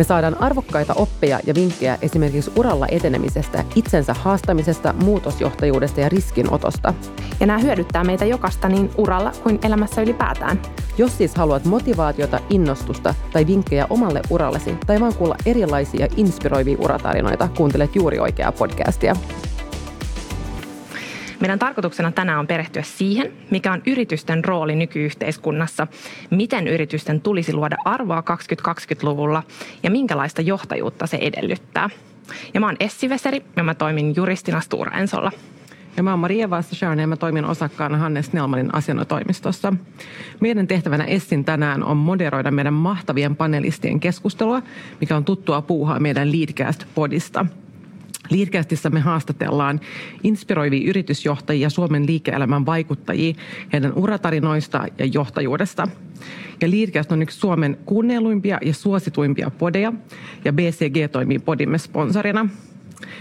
Me saadaan arvokkaita oppeja ja vinkkejä esimerkiksi uralla etenemisestä, itsensä haastamisesta, muutosjohtajuudesta ja riskinotosta. Ja nämä hyödyttää meitä jokasta niin uralla kuin elämässä ylipäätään. Jos siis haluat motivaatiota, innostusta tai vinkkejä omalle urallesi tai vaan kuulla erilaisia inspiroivia uratarinoita, kuuntelet juuri oikeaa podcastia. Meidän tarkoituksena tänään on perehtyä siihen, mikä on yritysten rooli nykyyhteiskunnassa, miten yritysten tulisi luoda arvoa 2020-luvulla ja minkälaista johtajuutta se edellyttää. Ja mä oon Essi Veseri ja mä toimin juristina Stura Ensolla. Ja mä oon Maria Vassasharn ja mä toimin osakkaana Hannes Nelmanin asianotoimistossa. Meidän tehtävänä Essin tänään on moderoida meidän mahtavien panelistien keskustelua, mikä on tuttua puuhaa meidän Leadcast-podista – Liitkästissä me haastatellaan inspiroivia yritysjohtajia Suomen liike-elämän vaikuttajia heidän uratarinoista ja johtajuudesta. Ja Liitkäst on yksi Suomen kuunnelluimpia ja suosituimpia podeja, ja BCG toimii podimme sponsorina.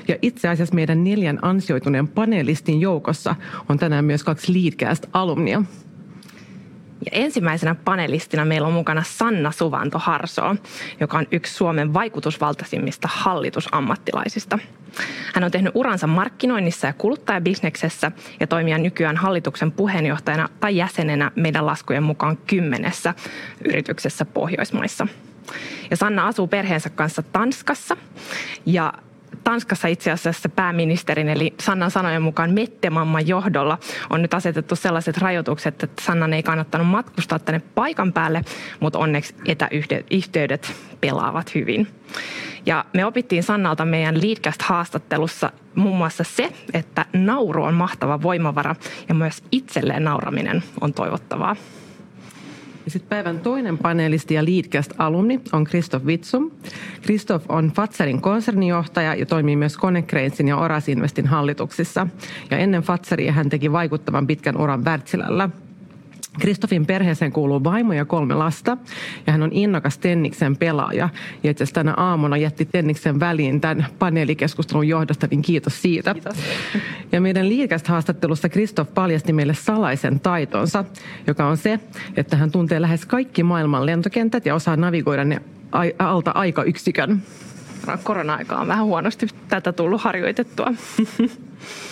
Ja itse asiassa meidän neljän ansioituneen panelistin joukossa on tänään myös kaksi Leadcast-alumnia – ja ensimmäisenä panelistina meillä on mukana Sanna Suvanto Harso, joka on yksi Suomen vaikutusvaltaisimmista hallitusammattilaisista. Hän on tehnyt uransa markkinoinnissa ja kuluttajabisneksessä ja toimii nykyään hallituksen puheenjohtajana tai jäsenenä meidän laskujen mukaan kymmenessä yrityksessä Pohjoismaissa. Ja Sanna asuu perheensä kanssa Tanskassa ja Tanskassa itse asiassa pääministerin eli Sannan sanojen mukaan Mettemamman johdolla on nyt asetettu sellaiset rajoitukset, että Sannan ei kannattanut matkustaa tänne paikan päälle, mutta onneksi etäyhteydet pelaavat hyvin. Ja me opittiin Sannalta meidän Leadcast-haastattelussa muun muassa se, että nauru on mahtava voimavara ja myös itselleen nauraminen on toivottavaa. Ja sitten päivän toinen panelisti ja Leadcast-alumni on Kristoff Vitsum. Kristoff on Fatserin konsernijohtaja ja toimii myös Konecranesin ja Oras Investin hallituksissa. Ja ennen Fatseria hän teki vaikuttavan pitkän uran Wärtsilällä. Kristofin perheeseen kuuluu vaimo ja kolme lasta ja hän on innokas Tenniksen pelaaja. Ja itse tänä aamuna jätti Tenniksen väliin tämän paneelikeskustelun johdosta, niin kiitos siitä. Kiitos. Ja meidän liikästä haastattelussa Kristof paljasti meille salaisen taitonsa, joka on se, että hän tuntee lähes kaikki maailman lentokentät ja osaa navigoida ne alta aikayksikön. Korona-aika on vähän huonosti tätä tullut harjoitettua.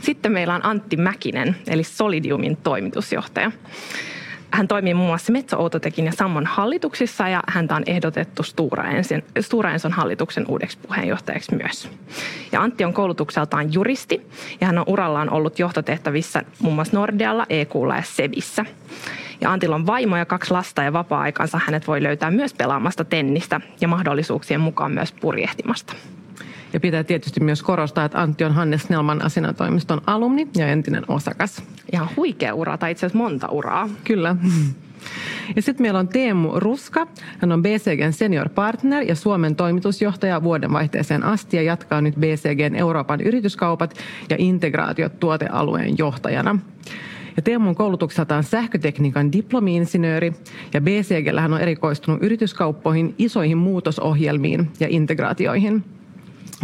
Sitten meillä on Antti Mäkinen, eli Solidiumin toimitusjohtaja. Hän toimii muun muassa Metso ja Sammon hallituksissa ja häntä on ehdotettu Stura Enson hallituksen uudeksi puheenjohtajaksi myös. Ja Antti on koulutukseltaan juristi ja hän on urallaan ollut johtotehtävissä muun muassa Nordealla, EQlla ja Sevissä. Ja Antilla on vaimo ja kaksi lasta ja vapaa-aikansa hänet voi löytää myös pelaamasta tennistä ja mahdollisuuksien mukaan myös purjehtimasta. Ja pitää tietysti myös korostaa, että Antti on Hannes Snellman asinatoimiston alumni ja entinen osakas. Ja huikea ura, tai itse asiassa monta uraa. Kyllä. Ja sitten meillä on Teemu Ruska. Hän on BCGn senior partner ja Suomen toimitusjohtaja vuodenvaihteeseen asti ja jatkaa nyt BCGn Euroopan yrityskaupat ja integraatiot tuotealueen johtajana. Ja Teemu on koulutukseltaan sähkötekniikan diplomi-insinööri ja BCG hän on erikoistunut yrityskauppoihin, isoihin muutosohjelmiin ja integraatioihin –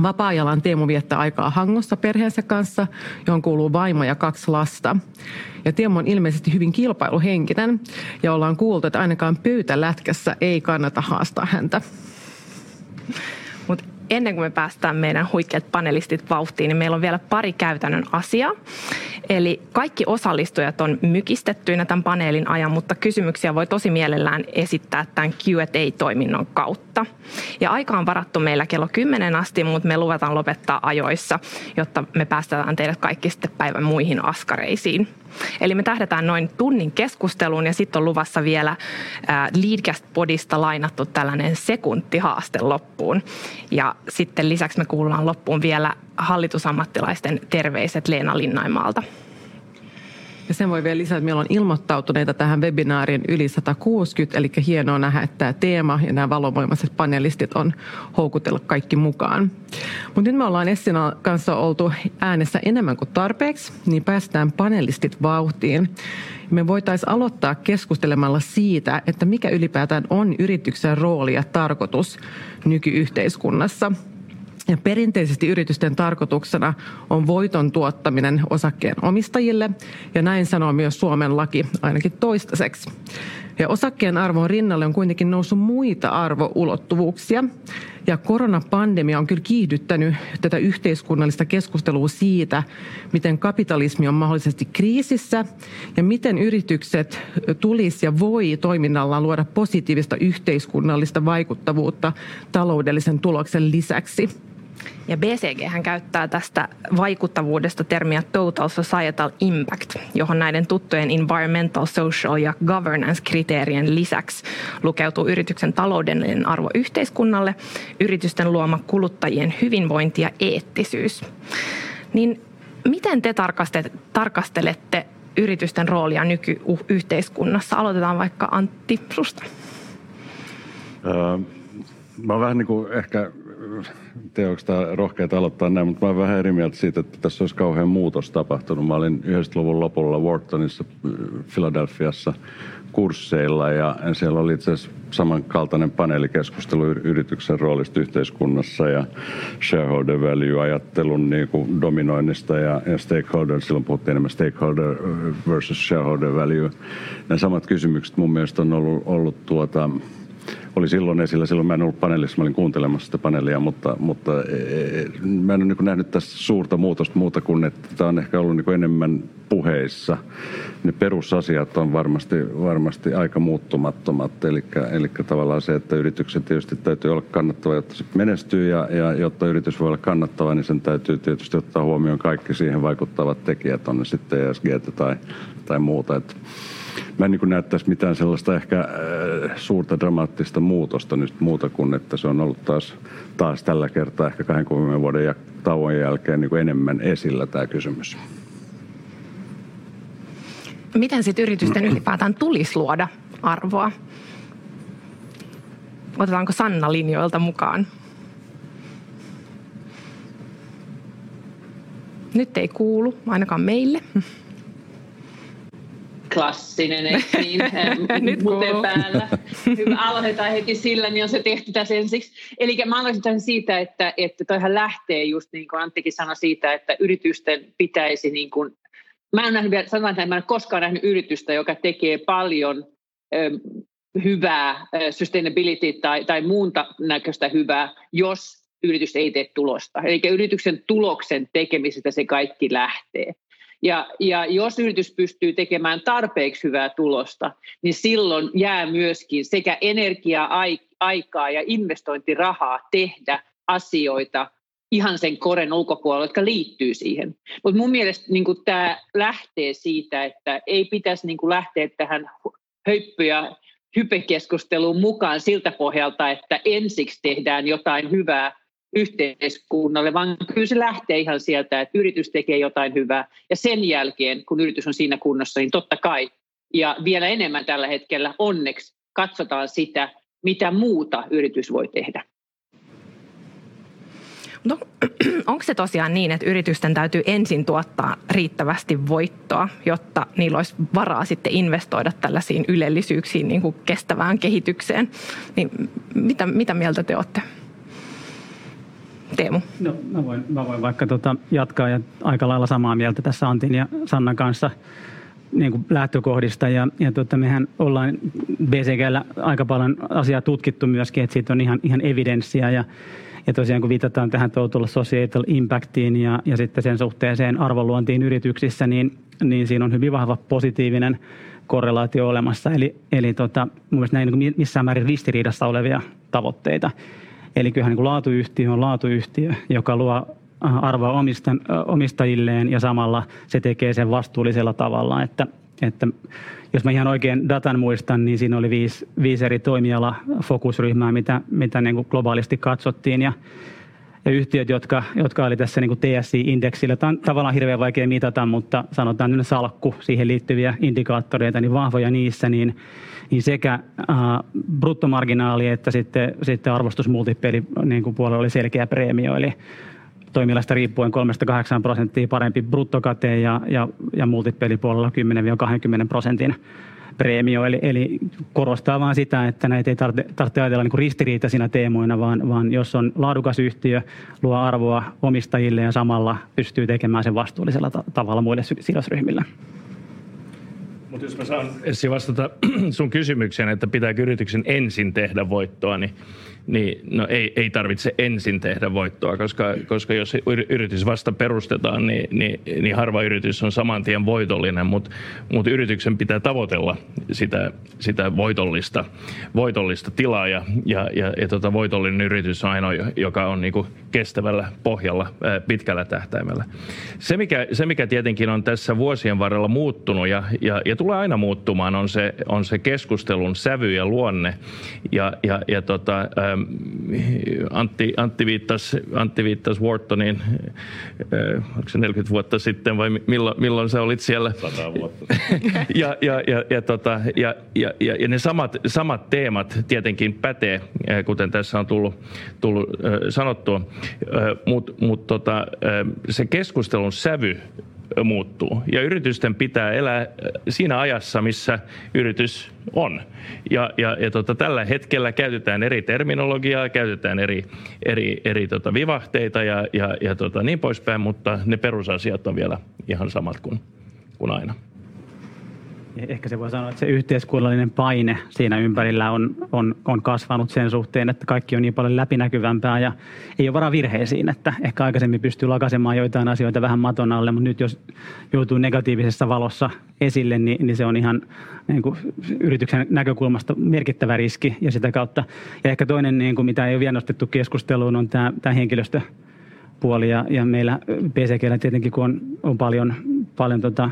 Vapaa-ajallaan Teemu viettää aikaa Hangossa perheensä kanssa, johon kuuluu vaimo ja kaksi lasta. Ja Teemu on ilmeisesti hyvin kilpailuhenkinen ja ollaan kuultu, että ainakaan pöytälätkässä ei kannata haastaa häntä. Mutta ennen kuin me päästään meidän huikeat panelistit vauhtiin, niin meillä on vielä pari käytännön asiaa. Eli kaikki osallistujat on mykistettyinä tämän paneelin ajan, mutta kysymyksiä voi tosi mielellään esittää tämän Q&A-toiminnon kautta. Ja aika on varattu meillä kello 10 asti, mutta me luvataan lopettaa ajoissa, jotta me päästään teidät kaikki sitten päivän muihin askareisiin. Eli me tähdetään noin tunnin keskusteluun ja sitten on luvassa vielä Leadcast-podista lainattu tällainen sekuntihaaste loppuun. Ja sitten lisäksi me kuullaan loppuun vielä hallitusammattilaisten terveiset Leena Linnaimaalta. Ja sen voi vielä lisätä, että meillä on ilmoittautuneita tähän webinaariin yli 160, eli hienoa nähdä, että tämä teema ja nämä valovoimaiset panelistit on houkutella kaikki mukaan. Mutta nyt me ollaan Essina kanssa oltu äänessä enemmän kuin tarpeeksi, niin päästään panelistit vauhtiin. Me voitaisiin aloittaa keskustelemalla siitä, että mikä ylipäätään on yrityksen rooli ja tarkoitus nykyyhteiskunnassa – ja perinteisesti yritysten tarkoituksena on voiton tuottaminen osakkeen omistajille, ja näin sanoo myös Suomen laki ainakin toistaiseksi. Ja osakkeen arvon rinnalle on kuitenkin noussut muita arvoulottuvuuksia. Ja koronapandemia on kyllä kiihdyttänyt tätä yhteiskunnallista keskustelua siitä, miten kapitalismi on mahdollisesti kriisissä ja miten yritykset tulisi ja voi toiminnallaan luoda positiivista yhteiskunnallista vaikuttavuutta taloudellisen tuloksen lisäksi. Ja BCG hän käyttää tästä vaikuttavuudesta termiä Total Societal Impact, johon näiden tuttujen environmental, social ja governance-kriteerien lisäksi lukeutuu yrityksen taloudellinen arvo yhteiskunnalle, yritysten luoma kuluttajien hyvinvointi ja eettisyys. Niin miten te tarkastelette yritysten roolia nykyyhteiskunnassa? Aloitetaan vaikka Antti susta. Öö, mä vähän niin kuin ehkä tiedä, tämä rohkeaa aloittaa näin, mutta mä olen vähän eri mieltä siitä, että tässä olisi kauhean muutos tapahtunut. Mä olin 90-luvun lopulla Whartonissa, Philadelphiassa kursseilla ja siellä oli itse asiassa samankaltainen paneelikeskustelu yrityksen roolista yhteiskunnassa ja shareholder value-ajattelun niin kuin dominoinnista ja, ja stakeholder, silloin puhuttiin enemmän stakeholder versus shareholder value. Nämä samat kysymykset mun mielestä on ollut, ollut tuota, oli silloin esillä. Silloin mä en ollut paneelissa, mä olin kuuntelemassa sitä paneelia, mutta, mutta e, e, mä en ole niin nähnyt tässä suurta muutosta muuta kuin, että tämä on ehkä ollut niin enemmän puheissa. Ne perusasiat on varmasti, varmasti aika muuttumattomat, eli, eli tavallaan se, että yrityksen tietysti täytyy olla kannattava, jotta se menestyy, ja, ja jotta yritys voi olla kannattava, niin sen täytyy tietysti ottaa huomioon kaikki siihen vaikuttavat tekijät, on ne sitten ESG tai, tai muuta. Että mä en niin näe tässä mitään sellaista ehkä äh, suurta dramaattista muutosta nyt muuta kuin, että se on ollut taas, taas tällä kertaa ehkä 20 vuoden ja tauon jälkeen niin enemmän esillä tämä kysymys. Miten sitten yritysten ylipäätään tulisi luoda arvoa? Otetaanko Sanna linjoilta mukaan? Nyt ei kuulu, ainakaan meille klassinen, eikö niin? Mute päällä. Hyvä, aloitetaan heti sillä, niin on se tehty tässä ensiksi. Eli mä aloitan siitä, että, että toihan lähtee just niin kuin Anttikin sanoi siitä, että yritysten pitäisi niin kuin, mä en nähnyt vielä, sanotaan, että mä en koskaan nähnyt yritystä, joka tekee paljon ö, hyvää sustainability tai, tai muunta näköistä hyvää, jos yritys ei tee tulosta. Eli yrityksen tuloksen tekemisestä se kaikki lähtee. Ja, ja jos yritys pystyy tekemään tarpeeksi hyvää tulosta, niin silloin jää myöskin sekä energiaa, aikaa ja investointirahaa tehdä asioita ihan sen koren ulkopuolella, jotka liittyy siihen. Mutta mun mielestä niin tämä lähtee siitä, että ei pitäisi niin lähteä tähän ja hypekeskusteluun mukaan siltä pohjalta, että ensiksi tehdään jotain hyvää yhteiskunnalle, vaan kyllä se lähtee ihan sieltä, että yritys tekee jotain hyvää. Ja sen jälkeen, kun yritys on siinä kunnossa, niin totta kai, ja vielä enemmän tällä hetkellä onneksi, katsotaan sitä, mitä muuta yritys voi tehdä. No, onko se tosiaan niin, että yritysten täytyy ensin tuottaa riittävästi voittoa, jotta niillä olisi varaa sitten investoida tällaisiin ylellisyyksiin, niin kuin kestävään kehitykseen? Niin mitä, mitä mieltä te olette? Teemu? No, mä, voin, mä voin vaikka tota jatkaa ja aika lailla samaa mieltä tässä Antin ja Sannan kanssa niin kuin lähtökohdista. Ja, ja tota, mehän ollaan BCGllä aika paljon asiaa tutkittu myöskin, että siitä on ihan, ihan evidenssiä. Ja, ja tosiaan kun viitataan tähän total societal impactiin ja, ja sitten sen suhteeseen arvonluontiin yrityksissä, niin, niin siinä on hyvin vahva positiivinen korrelaatio olemassa. Eli, eli tota, mun mielestä näin niin missään määrin ristiriidassa olevia tavoitteita. Eli kyllähän niin kuin laatuyhtiö on laatuyhtiö, joka luo äh, arvoa omistan, omistajilleen ja samalla se tekee sen vastuullisella tavalla. Että, että jos mä ihan oikein datan muistan, niin siinä oli viisi, viisi eri toimiala fokusryhmää, mitä, mitä niin kuin globaalisti katsottiin. Ja, ja yhtiöt, jotka, jotka oli tässä niin TSI-indeksillä. Tämä on tavallaan hirveän vaikea mitata, mutta sanotaan nyt salkku, siihen liittyviä indikaattoreita, niin vahvoja niissä, niin, niin sekä äh, bruttomarginaali että sitten, sitten arvostusmultipeli niin kuin puolella oli selkeä preemio, eli toimialasta riippuen 3-8 prosenttia parempi bruttokate ja, ja, ja multipelipuolella 10-20 prosentin preemio. Eli, eli korostaa vaan sitä, että näitä ei tarvitse, tarvitse ajatella niin ristiriitaisina teemoina, vaan, vaan jos on laadukas yhtiö, luo arvoa omistajille ja samalla pystyy tekemään sen vastuullisella tavalla muille sidosryhmille. Mutta jos mä saan Essi vastata sun kysymykseen, että pitääkö yrityksen ensin tehdä voittoa, niin niin no ei, ei tarvitse ensin tehdä voittoa, koska, koska jos yritys vasta perustetaan, niin, niin, niin harva yritys on saman tien voitollinen, mutta mut yrityksen pitää tavoitella sitä, sitä voitollista, voitollista tilaa ja, ja, ja, ja tota voitollinen yritys on ainoa, joka on niinku kestävällä pohjalla pitkällä tähtäimellä. Se mikä, se, mikä tietenkin on tässä vuosien varrella muuttunut ja, ja, ja tulee aina muuttumaan, on se, on se keskustelun sävy ja luonne ja, ja, ja tota, ää, Antti, Antti, viittasi, Antti viittasi Whartoniin, onko se 40 vuotta sitten vai milloin, milloin sä olit siellä? 100 vuotta. ja, ja, ja, ja, tota, ja, ja, ja, ja ne samat, samat teemat tietenkin pätee, kuten tässä on tullut, tullut sanottua, mutta mut tota, se keskustelun sävy muuttuu. Ja yritysten pitää elää siinä ajassa, missä yritys on. Ja, ja, ja tota, tällä hetkellä käytetään eri terminologiaa, käytetään eri, eri, eri tota, vivahteita ja, ja, ja tota, niin poispäin, mutta ne perusasiat on vielä ihan samat kuin, kuin aina. Ehkä se voi sanoa, että se yhteiskunnallinen paine siinä ympärillä on, on, on kasvanut sen suhteen, että kaikki on niin paljon läpinäkyvämpää ja ei ole varaa virheisiin. Että ehkä aikaisemmin pystyy lakasemaan joitain asioita vähän maton alle, mutta nyt jos joutuu negatiivisessa valossa esille, niin, niin se on ihan niin kuin yrityksen näkökulmasta merkittävä riski ja sitä kautta. Ja ehkä toinen, niin kuin mitä ei ole vielä nostettu keskusteluun, on tämä, tämä henkilöstö puoli ja, ja meillä PCGllä tietenkin, kun on, on paljon, paljon tota,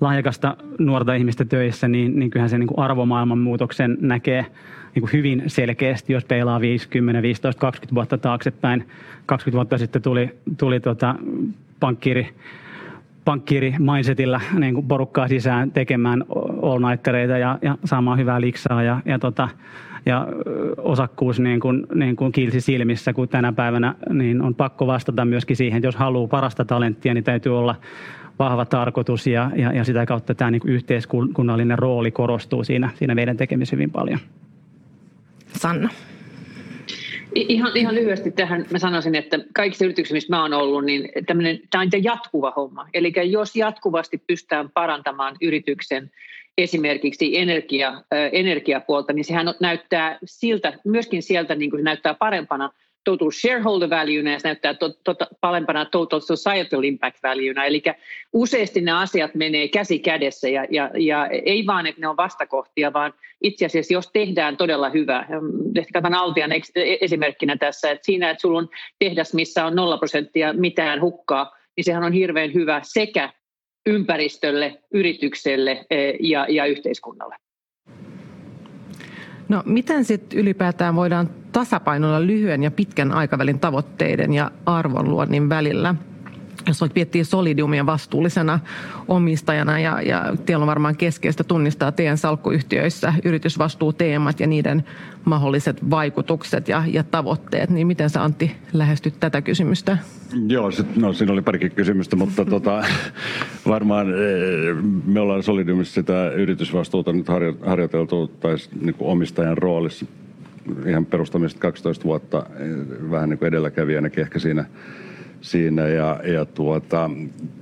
lahjakasta nuorta ihmistä töissä, niin, niin kyllähän se niin kuin arvomaailman muutoksen näkee niin kuin hyvin selkeästi, jos peilaa 50, 15, 20 vuotta taaksepäin. 20 vuotta sitten tuli, tuli tota pankkiiri, pankkiiri mindsetillä niin kuin porukkaa sisään tekemään all ja, ja saamaan hyvää liksaa ja, ja, tota, ja osakkuus niin kuin, niin kuin kiilsi silmissä, kun tänä päivänä niin on pakko vastata myöskin siihen, että jos haluaa parasta talenttia, niin täytyy olla vahva tarkoitus ja, ja, ja sitä kautta tämä niin yhteiskunnallinen rooli korostuu siinä, siinä meidän tekemisessä hyvin paljon. Sanna. Ihan, ihan lyhyesti tähän mä sanoisin, että kaikissa yrityksissä, missä mä oon ollut, niin tämmöinen, tämä on jatkuva homma. Eli jos jatkuvasti pystytään parantamaan yrityksen esimerkiksi energia, energiapuolta, niin sehän näyttää siltä, myöskin sieltä niin kuin se näyttää parempana – total shareholder value ja se näyttää to, to, parempana total societal impact value Eli useasti nämä asiat menee käsi kädessä ja, ja, ja ei vaan, että ne on vastakohtia, vaan itse asiassa jos tehdään todella hyvää. Ehkä katson Altian esimerkkinä tässä, että siinä, että sulla on tehdas, missä on nolla prosenttia mitään hukkaa, niin sehän on hirveän hyvä sekä ympäristölle, yritykselle eh, ja, ja yhteiskunnalle. No miten sitten ylipäätään voidaan tasapainoilla lyhyen ja pitkän aikavälin tavoitteiden ja arvonluonnin välillä? Jos voit miettiä Solidiumia vastuullisena omistajana ja, ja teillä on varmaan keskeistä tunnistaa teidän salkkuyhtiöissä yritysvastuuteemat ja niiden mahdolliset vaikutukset ja, ja tavoitteet, niin miten sä Antti lähestyt tätä kysymystä? Joo, sit, no siinä oli parikin kysymystä, mutta tota, varmaan eh, me ollaan Solidiumissa sitä yritysvastuuta nyt harjoiteltu tai niin kuin omistajan roolissa ihan perustamista 12 vuotta, eh, vähän niin kuin edelläkävijänäkin ehkä siinä siinä ja, ja tuota,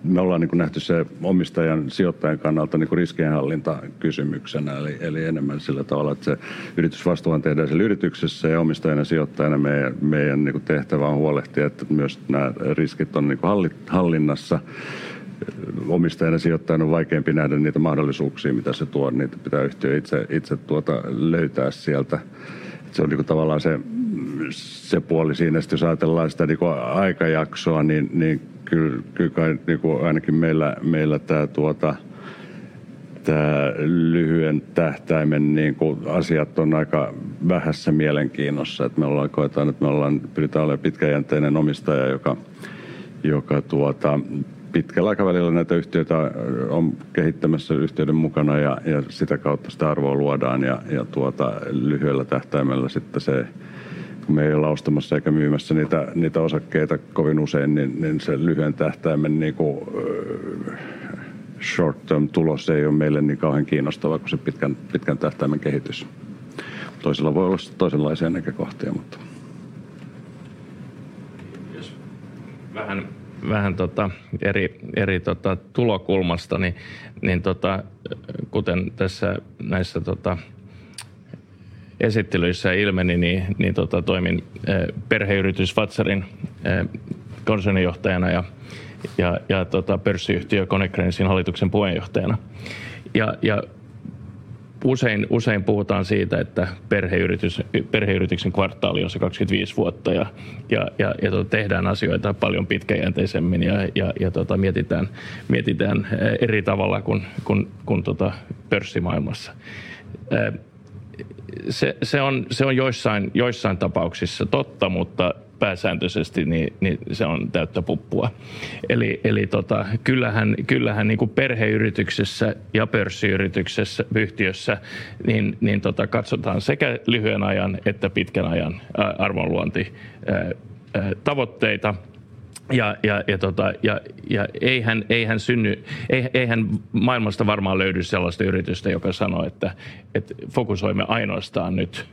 me ollaan niin nähty se omistajan sijoittajan kannalta niin riskienhallinta kysymyksenä, eli, eli enemmän sillä tavalla, että se yritysvastuuhan tehdään siellä yrityksessä ja omistajana ja sijoittajana meidän, meidän niin tehtävä on huolehtia, että myös nämä riskit on niin hallinnassa omistajana sijoittajana on vaikeampi nähdä niitä mahdollisuuksia, mitä se tuo. Niitä pitää yhtiö itse, itse tuota löytää sieltä. Se on niin tavallaan se se puoli siinä, että jos ajatellaan sitä niin aikajaksoa, niin, niin kyllä, kyllä kai, niin kuin ainakin meillä, meillä tämä tuota, että lyhyen tähtäimen niin kuin asiat on aika vähässä mielenkiinnossa. Että me ollaan, koetaan, että me ollaan, pyritään olemaan pitkäjänteinen omistaja, joka, joka tuota, pitkällä aikavälillä näitä yhtiöitä on kehittämässä yhtiöiden mukana ja, ja sitä kautta sitä arvoa luodaan ja, ja tuota, lyhyellä tähtäimellä sitten se, kun me ei olla ostamassa eikä myymässä niitä, niitä osakkeita kovin usein, niin, niin se lyhyen tähtäimen niin kuin, short term tulos ei ole meille niin kauhean kiinnostava kuin se pitkän, pitkän tähtäimen kehitys. Toisella voi olla toisenlaisia näkökohtia, mutta... Jos vähän, vähän tota eri, eri tota tulokulmasta, niin, niin tota, kuten tässä näissä tota, esittelyissä ilmeni, niin, niin tota, toimin perheyritys Fatsarin konsernijohtajana ja ja, ja tota, pörssiyhtiö Konecranesin hallituksen puheenjohtajana. Ja, ja usein, usein puhutaan siitä, että perheyritys, perheyrityksen kvartaali on se 25 vuotta ja, ja, ja, ja tota, tehdään asioita paljon pitkäjänteisemmin ja, ja, ja tota, mietitään, mietitään eri tavalla kuin, kuin, kuin tota pörssimaailmassa. Se, se, on, se on joissain, joissain tapauksissa totta, mutta pääsääntöisesti niin, niin se on täyttä puppua. Eli, eli tota, kyllähän, kyllähän niin kuin perheyrityksessä ja pörssiyrityksessä, yhtiössä, niin, niin tota, katsotaan sekä lyhyen ajan että pitkän ajan arvonluonti tavoitteita. Ja, ja, ja, tota, ja, ja eihän, eihän, synny, eihän maailmasta varmaan löydy sellaista yritystä, joka sanoo, että, että fokusoimme ainoastaan nyt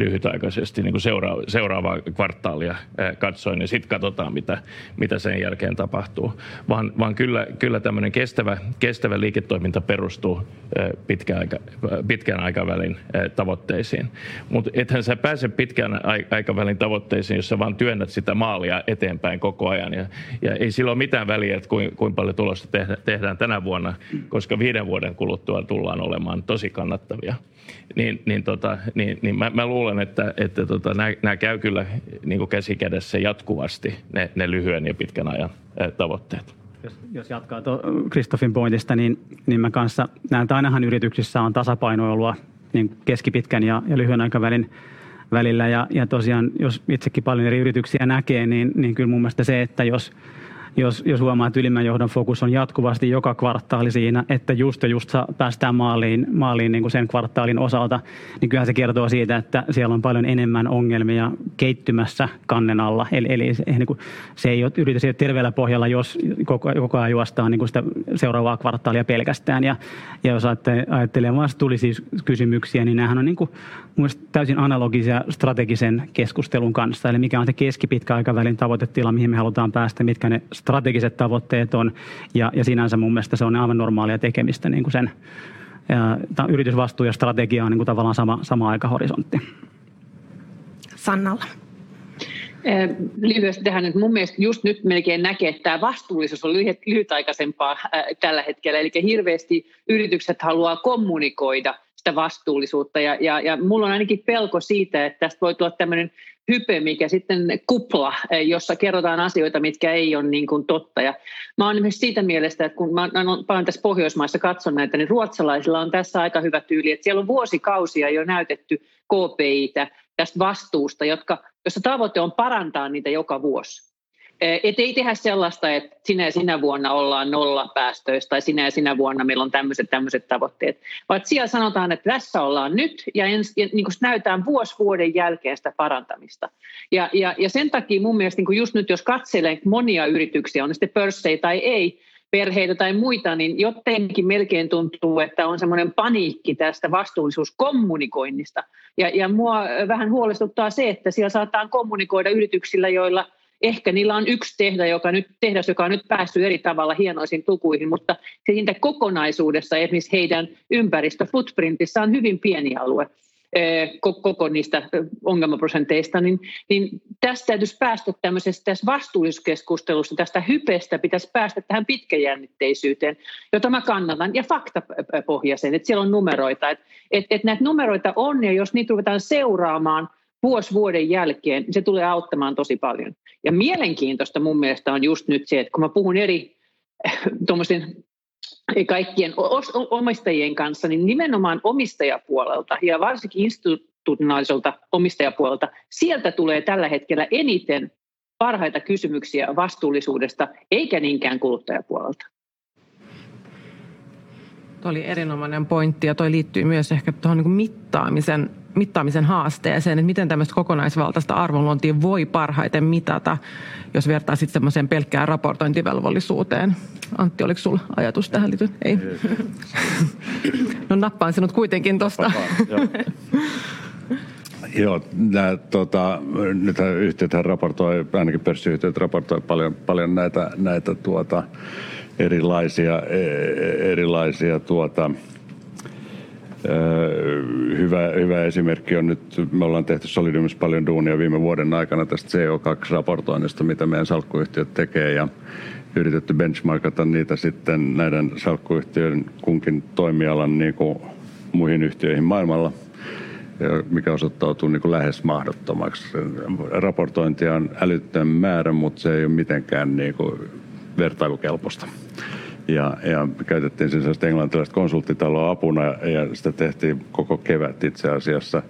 lyhytaikaisesti niin kuin seuraava, seuraavaa kvartaalia katsoen, niin sitten katsotaan, mitä, mitä sen jälkeen tapahtuu. Vaan, vaan kyllä, kyllä tämmöinen kestävä, kestävä liiketoiminta perustuu pitkän, aika, pitkän aikavälin tavoitteisiin. Mutta ethän sä pääse pitkän aikavälin tavoitteisiin, jos sä vaan työnnät sitä maalia eteenpäin koko ajan. Ja, ja ei sillä ole mitään väliä, että kuinka kuin paljon tulosta tehdään tänä vuonna, koska viiden vuoden kuluttua tullaan olemaan tosi kannattavia niin, niin, tota, niin, niin mä, mä luulen, että, että tota, nämä käy kyllä niin käsi kädessä jatkuvasti, ne, ne lyhyen ja pitkän ajan tavoitteet. Jos, jos jatkaa Kristoffin pointista, niin, niin mä kanssa näen, että ainahan yrityksissä on tasapainoilua niin keskipitkän ja, ja lyhyen aikavälin välillä. Ja, ja tosiaan, jos itsekin paljon eri yrityksiä näkee, niin, niin kyllä mun mielestä se, että jos – jos, jos huomaa, että ylimmän johdon fokus on jatkuvasti joka kvartaali siinä, että just ja just päästään maaliin, maaliin niin kuin sen kvartaalin osalta, niin kyllähän se kertoo siitä, että siellä on paljon enemmän ongelmia keittymässä kannen alla. Eli, eli se, niin kuin, se ei ole, yritys ei ole terveellä pohjalla, jos koko, koko ajan juostaan niin kuin sitä seuraavaa kvartaalia pelkästään. Ja, ja jos ajattelee vastuullisuuskysymyksiä, niin nämähän on niin kuin, täysin analogisia strategisen keskustelun kanssa. Eli mikä on se keskipitkä aikavälin tavoitetila, mihin me halutaan päästä, mitkä ne strategiset tavoitteet on. Ja, ja sinänsä mun mielestä se on aivan normaalia tekemistä niin kuin sen ja, yritysvastuu ja strategia on niin kuin tavallaan sama, sama aikahorisontti. Sannalla. Lyhyesti tähän, että mun mielestä just nyt melkein näkee, että tämä vastuullisuus on lyhyt, lyhytaikaisempaa tällä hetkellä. Eli hirveästi yritykset haluaa kommunikoida sitä vastuullisuutta. Ja, ja, ja mulla on ainakin pelko siitä, että tästä voi tulla tämmöinen hype, mikä sitten kupla, eh, jossa kerrotaan asioita, mitkä ei ole niin kuin totta. Ja mä olen myös siitä mielestä, että kun mä olen tässä Pohjoismaissa katson näitä, niin ruotsalaisilla on tässä aika hyvä tyyli, että siellä on vuosikausia jo näytetty KPItä tästä vastuusta, jotka, jossa tavoite on parantaa niitä joka vuosi. Et ei tehdä sellaista, että sinä ja sinä vuonna ollaan nolla päästöistä tai sinä ja sinä vuonna meillä on tämmöiset tämmöiset tavoitteet. Vaan siellä sanotaan, että tässä ollaan nyt ja, ens, ja niin näytään vuosi vuoden jälkeen sitä parantamista. Ja, ja, ja sen takia mun mielestä niin just nyt jos katselee monia yrityksiä, on ne sitten pörssejä tai ei, perheitä tai muita, niin jotenkin melkein tuntuu, että on semmoinen paniikki tästä vastuullisuuskommunikoinnista. Ja, ja mua vähän huolestuttaa se, että siellä saattaa kommunikoida yrityksillä, joilla – ehkä niillä on yksi tehdä, joka nyt, tehdas, joka on nyt päässyt eri tavalla hienoisiin tukuihin, mutta siitä kokonaisuudessa esimerkiksi heidän ympäristöfootprintissa on hyvin pieni alue koko niistä ongelmaprosenteista, niin, niin tästä täytyisi päästä tämmöisestä tässä vastuullisuuskeskustelussa, tästä hypestä pitäisi päästä tähän pitkäjännitteisyyteen, jota mä kannatan, ja faktapohjaisen, että siellä on numeroita, että että että näitä numeroita on, ja jos niitä ruvetaan seuraamaan – vuosi vuoden jälkeen, se tulee auttamaan tosi paljon. Ja mielenkiintoista mun mielestä on just nyt se, että kun mä puhun eri tuommoisen kaikkien omistajien kanssa, niin nimenomaan omistajapuolelta ja varsinkin institutionaaliselta omistajapuolelta, sieltä tulee tällä hetkellä eniten parhaita kysymyksiä vastuullisuudesta, eikä niinkään kuluttajapuolelta. Tuo oli erinomainen pointti ja toi liittyy myös ehkä tuohon niin mittaamisen, mittaamisen haasteeseen, että miten tämmöistä kokonaisvaltaista arvonluontia voi parhaiten mitata, jos vertaa sitten semmoiseen pelkkään raportointivelvollisuuteen. Antti, oliko sinulla ajatus tähän liittyen? Ei. no nappaan sinut kuitenkin tuosta. Joo, nämä, tota, nyt yhtiöt raportoi, ainakin pörssiyhtiöt raportoi paljon, paljon näitä, näitä tuota, erilaisia, e, erilaisia tuota, Hyvä, hyvä esimerkki on nyt, me ollaan tehty Solidiumissa paljon duunia viime vuoden aikana tästä CO2-raportoinnista, mitä meidän salkkuyhtiöt tekee ja yritetty benchmarkata niitä sitten näiden salkkuyhtiöiden kunkin toimialan niin kuin muihin yhtiöihin maailmalla – mikä osoittautuu niin kuin lähes mahdottomaksi. Raportointia on älyttömän määrä, mutta se ei ole mitenkään niin kuin vertailukelpoista. Ja, ja käytettiin sellaista englantilaista konsulttitaloa apuna ja sitä tehtiin koko kevät itse asiassa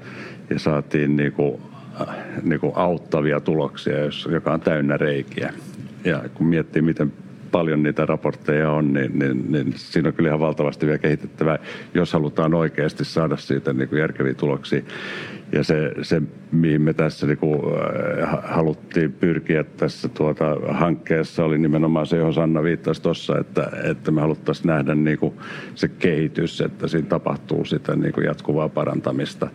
ja saatiin niin kuin, äh, niin kuin auttavia tuloksia, joka on täynnä reikiä. Ja kun miettii, miten paljon niitä raportteja on, niin, niin, niin siinä on kyllä ihan valtavasti vielä kehitettävää, jos halutaan oikeasti saada siitä niin kuin järkeviä tuloksia. Ja se, se mihin me tässä niin kuin, äh, haluttiin pyrkiä tässä tuota, hankkeessa, oli nimenomaan se, johon Sanna viittasi tuossa, että, että me haluttaisiin nähdä niin kuin, se kehitys, että siinä tapahtuu sitä niin kuin, jatkuvaa parantamista.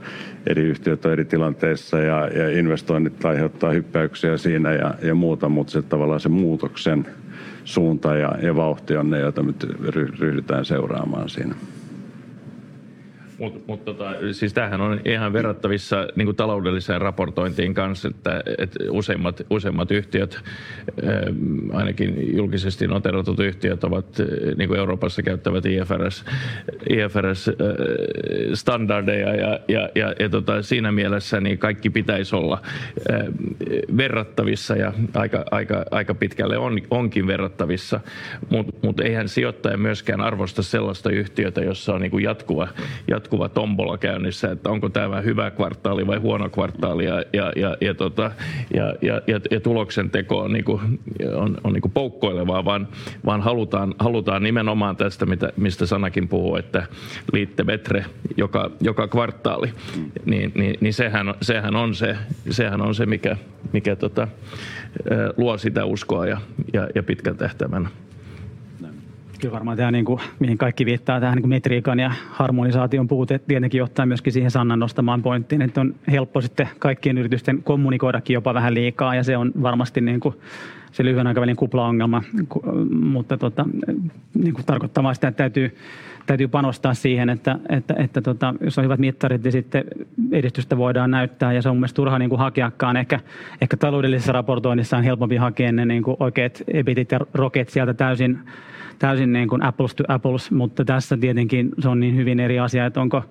Eri yhtiöt on eri tilanteissa ja, ja investoinnit aiheuttaa hyppäyksiä siinä ja, ja muuta, mutta se tavallaan se muutoksen suunta ja, ja vauhti on ne, joita me ryhdytään seuraamaan siinä. Mutta mut tota, siis tämähän on ihan verrattavissa niin kuin taloudelliseen raportointiin kanssa, että, että useimmat, useimmat yhtiöt, ainakin julkisesti noteratut yhtiöt ovat niin kuin Euroopassa käyttävät IFRS, IFRS-standardeja ja, ja, ja, ja tota, siinä mielessä niin kaikki pitäisi olla verrattavissa ja aika, aika, aika pitkälle on, onkin verrattavissa, mutta mut eihän sijoittaja myöskään arvosta sellaista yhtiötä, jossa on niin kuin jatkuva, jatkuva jatkuva tombola käynnissä, että onko tämä hyvä kvartaali vai huono kvartaali ja, ja, ja, ja, tota, ja, ja, ja, ja tuloksen teko on, niin kuin, on, on niin kuin poukkoilevaa, vaan, vaan halutaan, halutaan nimenomaan tästä, mitä, mistä Sanakin puhuu, että liitte vetre joka, joka kvartaali, niin, niin, niin sehän, sehän, on se, sehän on se, mikä, mikä tota, luo sitä uskoa ja, ja, ja pitkän tähtäimen Kyllä varmaan tämä, niin kuin, mihin kaikki viittaa, tähän niin metriikan ja harmonisaation puute tietenkin ottaa myöskin siihen Sannan nostamaan pointtiin, että on helppo sitten kaikkien yritysten kommunikoidakin jopa vähän liikaa ja se on varmasti niin kuin se lyhyen aikavälin kuplaongelma, mutta tota, niin kuin tarkoittaa sitä, että täytyy, täytyy panostaa siihen, että, että, että tota, jos on hyvät mittarit, niin sitten edistystä voidaan näyttää ja se on mielestäni turha niin kuin hakeakaan. Ehkä, ehkä taloudellisessa raportoinnissa on helpompi hakea ne niin kuin oikeat ebitit ja roket sieltä täysin täysin niin kuin apples to apples, mutta tässä tietenkin se on niin hyvin eri asia, että onko,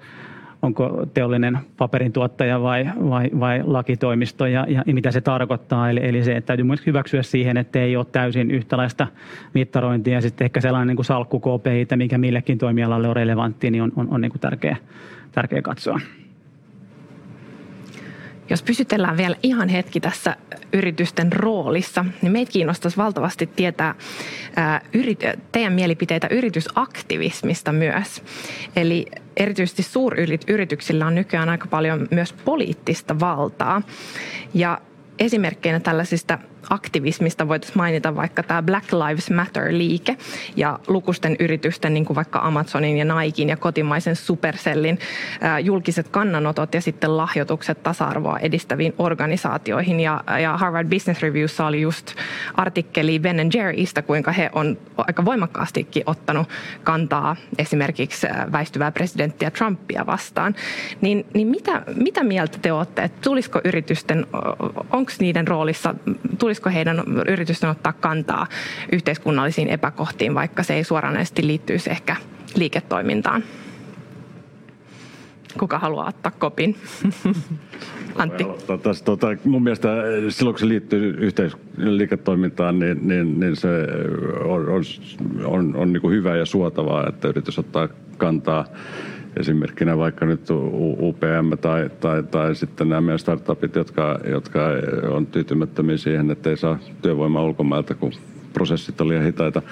onko teollinen paperin tuottaja vai, vai, vai lakitoimisto ja, ja, mitä se tarkoittaa. Eli, eli se, että täytyy myös hyväksyä siihen, että ei ole täysin yhtäläistä mittarointia ja sitten ehkä sellainen niin kuin salkku KPI, mikä millekin toimialalle on relevantti, niin on, on, on niin kuin tärkeä, tärkeä katsoa. Jos pysytellään vielä ihan hetki tässä yritysten roolissa, niin meitä kiinnostaisi valtavasti tietää ää, teidän mielipiteitä yritysaktivismista myös. Eli erityisesti suuryrityksillä on nykyään aika paljon myös poliittista valtaa. Ja esimerkkeinä tällaisista aktivismista voitaisiin mainita vaikka tämä Black Lives Matter-liike ja lukusten yritysten, niin kuin vaikka Amazonin ja Nikein ja kotimaisen Supercellin julkiset kannanotot ja sitten lahjoitukset tasa-arvoa edistäviin organisaatioihin. Ja, ja Harvard Business Reviewssa oli just artikkeli Ben Jerrystä, kuinka he on aika voimakkaastikin ottanut kantaa esimerkiksi väistyvää presidenttiä Trumpia vastaan. Niin, niin mitä, mitä mieltä te olette, että tulisiko yritysten, onko niiden roolissa, tulis tulisiko heidän yritysten ottaa kantaa yhteiskunnallisiin epäkohtiin, vaikka se ei suoranaisesti liittyisi ehkä liiketoimintaan? Kuka haluaa ottaa kopin? Antti. Tässä, tota, mun mielestä silloin kun se liittyy yhteisliiketoimintaan, niin, niin, niin se on, on, on, on niin kuin hyvä ja suotavaa, että yritys ottaa kantaa esimerkkinä vaikka nyt UPM tai, tai, tai sitten nämä meidän startupit, jotka, jotka on tyytymättömiä siihen, että ei saa työvoimaa ulkomailta, kun prosessit on liian hitaita.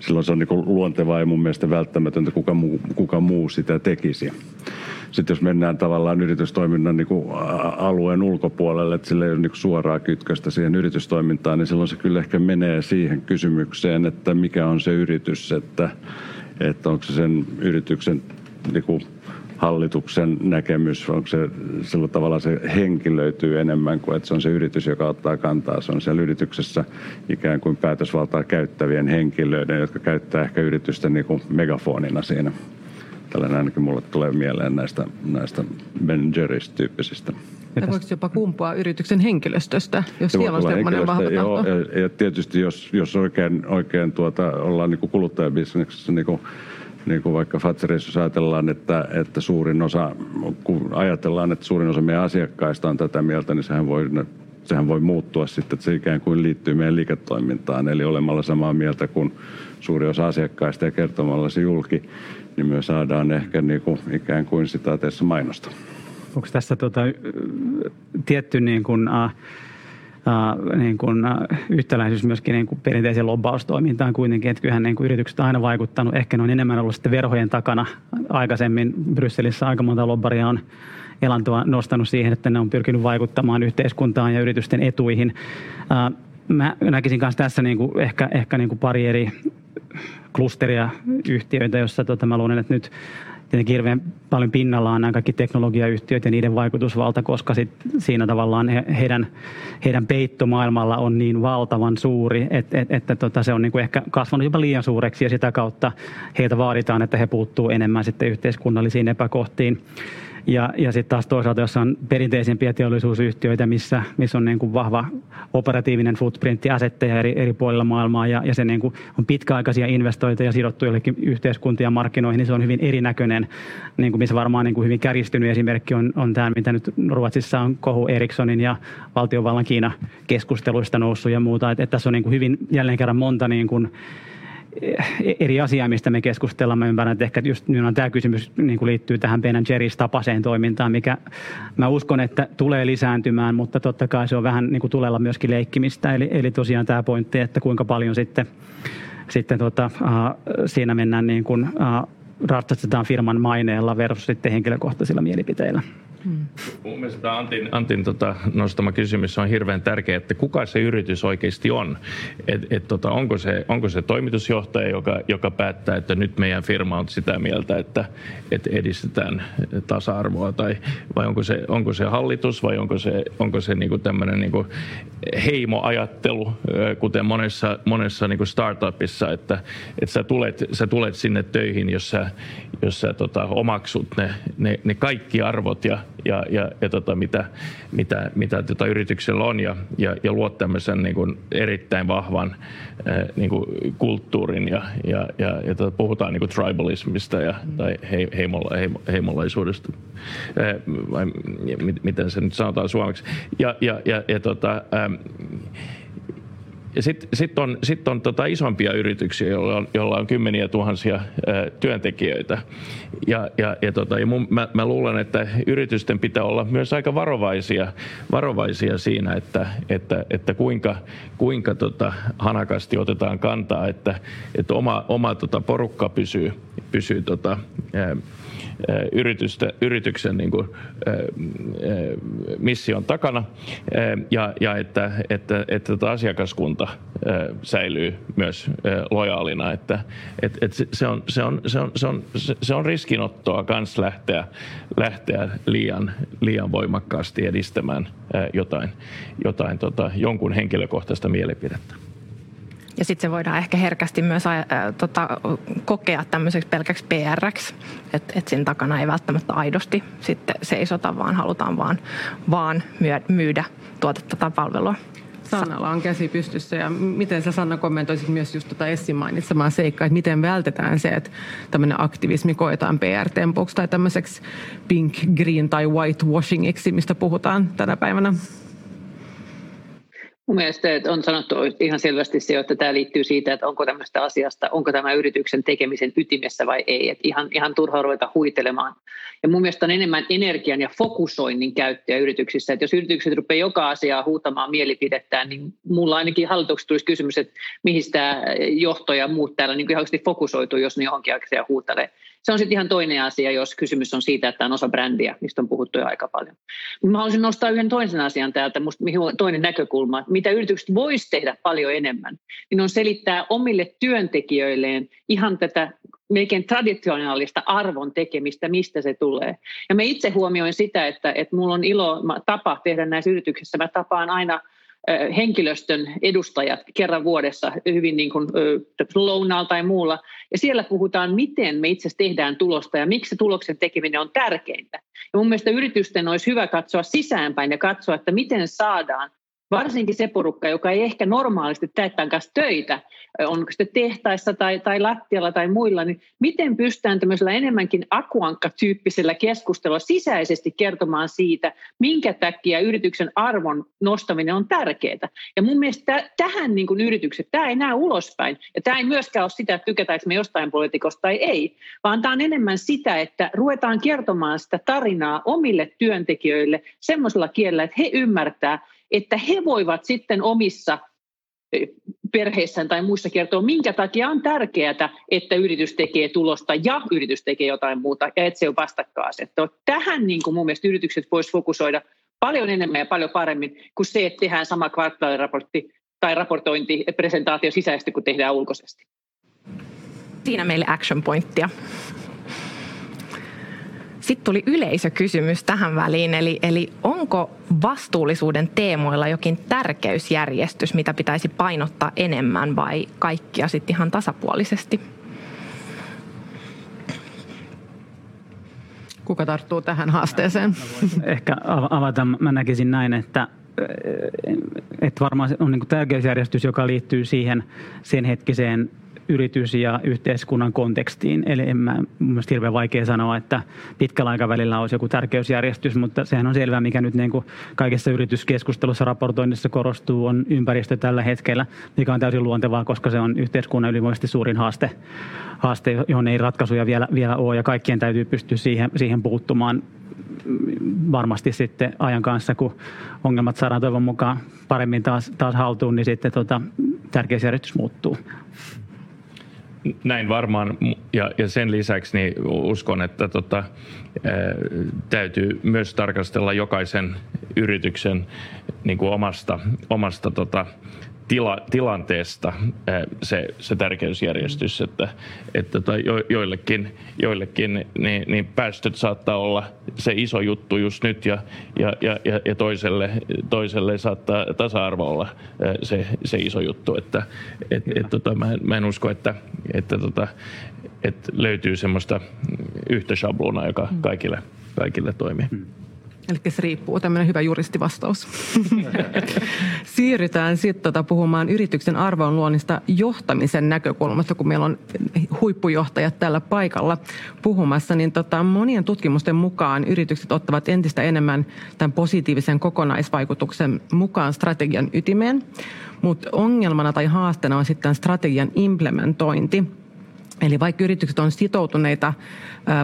Silloin se on niin luontevaa ja mun mielestä välttämätöntä, kuka muu, kuka muu sitä tekisi. Sitten jos mennään tavallaan yritystoiminnan niin kuin alueen ulkopuolelle, että sillä ei ole niin suoraa kytköstä siihen yritystoimintaan, niin silloin se kyllä ehkä menee siihen kysymykseen, että mikä on se yritys, että, että onko se sen yrityksen niin kuin hallituksen näkemys, onko se sillä tavalla se henki löytyy enemmän kuin että se on se yritys, joka ottaa kantaa. Se on siellä yrityksessä ikään kuin päätösvaltaa käyttävien henkilöiden, jotka käyttää ehkä yritystä niin kuin megafonina siinä. Tällainen ainakin mulle tulee mieleen näistä, näistä Ben Jerry's-tyyppisistä. Ja voiko jopa kumpua yrityksen henkilöstöstä, jos siellä on sellainen vahva joo, ja, ja tietysti jos, jos oikein, oikein tuota, ollaan niin kuluttajabisneksessä niin kuin niin kuin vaikka Fatserissa, jos ajatellaan, että, että suurin osa, kun ajatellaan, että suurin osa meidän asiakkaista on tätä mieltä, niin sehän voi, sehän voi muuttua sitten, että se ikään kuin liittyy meidän liiketoimintaan. Eli olemalla samaa mieltä kuin suuri osa asiakkaista ja kertomalla se julki, niin me saadaan ehkä niin kuin, ikään kuin sitä mainosta. Onko tässä tota, tietty niin kuin, uh, uh, niin kuin, uh, yhtäläisyys myöskin niin kuin perinteiseen lobbaustoimintaan kuitenkin, että kyllähän niin kuin yritykset on aina vaikuttanut, ehkä ne on enemmän ollut sitten verhojen takana. Aikaisemmin Brysselissä aika monta lobbaria on elantoa nostanut siihen, että ne on pyrkinyt vaikuttamaan yhteiskuntaan ja yritysten etuihin. Uh, mä näkisin myös tässä niin kuin ehkä, ehkä niin kuin pari eri klusteria yhtiöitä, jossa tota, mä luulen, että nyt tietenkin hirveän paljon pinnallaan nämä kaikki teknologiayhtiöt ja niiden vaikutusvalta, koska sit siinä tavallaan he, heidän, heidän peittomaailmalla on niin valtavan suuri, että et, että tota, se on niin kuin ehkä kasvanut jopa liian suureksi ja sitä kautta heiltä vaaditaan, että he puuttuu enemmän sitten yhteiskunnallisiin epäkohtiin. Ja, ja sitten taas toisaalta, jos on perinteisempiä teollisuusyhtiöitä, missä, missä on niin kuin vahva operatiivinen footprintti asetteja eri, eri puolilla maailmaa ja, ja se niin kuin on pitkäaikaisia investointeja sidottu jollekin yhteiskuntia ja markkinoihin, niin se on hyvin erinäköinen, niin kuin missä varmaan niin kuin hyvin kärjistynyt esimerkki on, on tämä, mitä nyt Ruotsissa on kohu Ericssonin ja valtiovallan Kiina keskusteluista noussut ja muuta. Että, että tässä on niin kuin hyvin jälleen kerran monta niin kuin, eri asiaa, mistä me keskustellaan. Mä ymmärrän, että ehkä just niin tämä kysymys niin kuin liittyy tähän Ben Jerry's tapaseen toimintaan, mikä mä uskon, että tulee lisääntymään, mutta totta kai se on vähän niin kuin tulella myöskin leikkimistä. Eli, eli tosiaan tämä pointti, että kuinka paljon sitten, sitten tota, uh, siinä mennään niin kuin, uh, ratsastetaan firman maineella versus sitten henkilökohtaisilla mielipiteillä. Mun mielestä Antin, Antin tota, nostama kysymys on hirveän tärkeä, että kuka se yritys oikeasti on. Et, et, tota, onko, se, onko se toimitusjohtaja, joka, joka päättää, että nyt meidän firma on sitä mieltä, että, että edistetään tasa-arvoa, tai, vai onko se, onko se hallitus, vai onko se, onko se niinku tämmöinen niinku heimoajattelu, kuten monessa, monessa niinku startupissa, että, että sä, tulet, sä tulet sinne töihin, jos sä, jos sä tota, omaksut ne, ne, ne kaikki arvot ja ja, ja, ja tota, mitä, mitä, mitä tota yrityksellä on. Ja, ja, ja luot tämmöisen niin kuin erittäin vahvan äh, niin kuin kulttuurin ja, ja, ja, ja tota, puhutaan niin kuin tribalismista ja, tai he, heimolla, heimo, heimolaisuudesta, äh, vai miten se nyt sanotaan suomeksi. Ja, ja, ja, ja tota, ähm, ja sitten sit on, sit on tota isompia yrityksiä, joilla on, joilla on kymmeniä tuhansia ää, työntekijöitä. Ja, ja, ja, tota, ja mun, mä, mä luulen, että yritysten pitää olla myös aika varovaisia, varovaisia siinä, että, että, että kuinka, kuinka tota, hanakasti otetaan kantaa, että, että oma, oma tota, porukka pysyy, pysyy tota, ää, yritystä, yrityksen niin kuin, mission takana ja, ja että, että, että että asiakaskunta säilyy myös lojaalina. Että, että, että se, on, se, on, se, on, se, on, se on riskinottoa kans lähteä, lähteä liian, liian voimakkaasti edistämään jotain, jotain tota, jonkun henkilökohtaista mielipidettä. Ja sitten se voidaan ehkä herkästi myös ää, tota, kokea tämmöiseksi pelkäksi PRX, että et siinä takana ei välttämättä aidosti sitten seisota, vaan halutaan vaan, vaan myydä tuotetta tai palvelua. Sannalla on käsi pystyssä ja miten sä Sanna kommentoisit myös just tuota Essin mainitsemaa seikkaa, että miten vältetään se, että tämmöinen aktivismi koetaan PR-tempuksi tai tämmöiseksi pink, green tai white washingiksi, mistä puhutaan tänä päivänä? Mun mielestä on sanottu ihan selvästi se, että tämä liittyy siitä, että onko tämmöistä asiasta, onko tämä yrityksen tekemisen ytimessä vai ei. Että ihan, ihan turha ruveta huitelemaan. Ja mun mielestä on enemmän energian ja fokusoinnin käyttöä yrityksissä. Että jos yritykset rupeaa joka asiaa huutamaan mielipidettään, niin mulla ainakin hallituksessa tulisi kysymys, että mihin tämä johto ja muut täällä niin ihan fokusoituu, jos ne johonkin asiaan huutelee. Se on sitten ihan toinen asia, jos kysymys on siitä, että on osa brändiä, mistä on puhuttu jo aika paljon. Mä haluaisin nostaa yhden toisen asian täältä, musta, toinen näkökulma, mitä yritykset voisi tehdä paljon enemmän, niin on selittää omille työntekijöilleen ihan tätä melkein traditionaalista arvon tekemistä, mistä se tulee. Ja me itse huomioin sitä, että, että mulla on ilo tapa tehdä näissä yrityksissä. Mä tapaan aina henkilöstön edustajat kerran vuodessa hyvin niin kuin lounaalla tai muulla. Ja siellä puhutaan, miten me itse tehdään tulosta ja miksi tuloksen tekeminen on tärkeintä. Ja mun mielestä yritysten olisi hyvä katsoa sisäänpäin ja katsoa, että miten saadaan varsinkin se porukka, joka ei ehkä normaalisti tee kanssa töitä, onko sitten tehtaissa tai, tai lattialla tai muilla, niin miten pystytään tämmöisellä enemmänkin akuankka-tyyppisellä keskustelulla sisäisesti kertomaan siitä, minkä takia yrityksen arvon nostaminen on tärkeää. Ja mun mielestä tähän niin kuin yritykset, tämä ei näe ulospäin, ja tämä ei myöskään ole sitä, että tykätäänkö me jostain poliitikosta tai ei, vaan tämä on enemmän sitä, että ruvetaan kertomaan sitä tarinaa omille työntekijöille semmoisella kielellä, että he ymmärtää, että he voivat sitten omissa e, perheissään tai muissa kertoa, minkä takia on tärkeää, että yritys tekee tulosta ja yritys tekee jotain muuta ja että se on vastakkainasetto. Tähän niin kuin mun mielestä yritykset voisivat fokusoida paljon enemmän ja paljon paremmin kuin se, että tehdään sama kvartaaliraportti tai raportointi, presentaatio sisäisesti kuin tehdään ulkoisesti. Siinä meille action pointtia. Sitten tuli yleisökysymys tähän väliin, eli, eli onko vastuullisuuden teemoilla jokin tärkeysjärjestys, mitä pitäisi painottaa enemmän vai kaikkia sitten ihan tasapuolisesti? Kuka tarttuu tähän haasteeseen? Ehkä avata, mä näkisin näin, että että varmaan on niin tärkeysjärjestys, joka liittyy siihen sen hetkiseen yritys- ja yhteiskunnan kontekstiin. Eli en mä, mun hirveän vaikea sanoa, että pitkällä aikavälillä olisi joku tärkeysjärjestys, mutta sehän on selvää, mikä nyt niin kuin kaikessa yrityskeskustelussa, raportoinnissa korostuu, on ympäristö tällä hetkellä, mikä on täysin luontevaa, koska se on yhteiskunnan ylivoimaisesti suurin haaste, haaste johon ei ratkaisuja vielä, vielä ole, ja kaikkien täytyy pystyä siihen, siihen puuttumaan varmasti sitten ajan kanssa, kun ongelmat saadaan toivon mukaan paremmin taas, taas haltuun, niin sitten tota, tärkeysjärjestys muuttuu. Näin varmaan, ja, ja sen lisäksi niin uskon, että tota, ää, täytyy myös tarkastella jokaisen yrityksen niin kuin omasta, omasta tota, tila, tilanteesta se, se tärkeysjärjestys, että, että tota, jo, joillekin, joillekin niin, niin päästöt saattaa olla se iso juttu just nyt ja, ja, ja, ja toiselle, toiselle saattaa tasa-arvo olla se, se iso juttu. Että, et, et, tota, mä, mä en usko, että, että, tota, että löytyy semmoista yhtä shablona, joka mm. kaikille, kaikille toimii. Hmm. Eli se riippuu, tämmöinen hyvä juristivastaus. Siirrytään sitten tota puhumaan yrityksen arvonluonnista johtamisen näkökulmasta, kun meillä on huippujohtajat tällä paikalla puhumassa. Niin tota, monien tutkimusten mukaan yritykset ottavat entistä enemmän tämän positiivisen kokonaisvaikutuksen mukaan strategian ytimeen. Mutta ongelmana tai haasteena on sitten strategian implementointi – Eli vaikka yritykset on sitoutuneita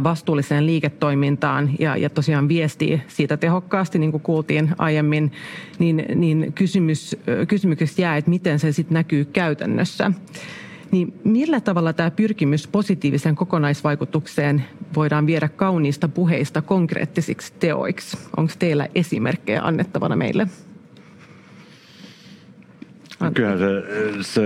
vastuulliseen liiketoimintaan ja, ja tosiaan viestii siitä tehokkaasti, niin kuin kuultiin aiemmin, niin, niin kysymys, kysymyksessä jää, että miten se sitten näkyy käytännössä. Niin millä tavalla tämä pyrkimys positiiviseen kokonaisvaikutukseen voidaan viedä kauniista puheista konkreettisiksi teoiksi? Onko teillä esimerkkejä annettavana meille? Kyllähän se, se,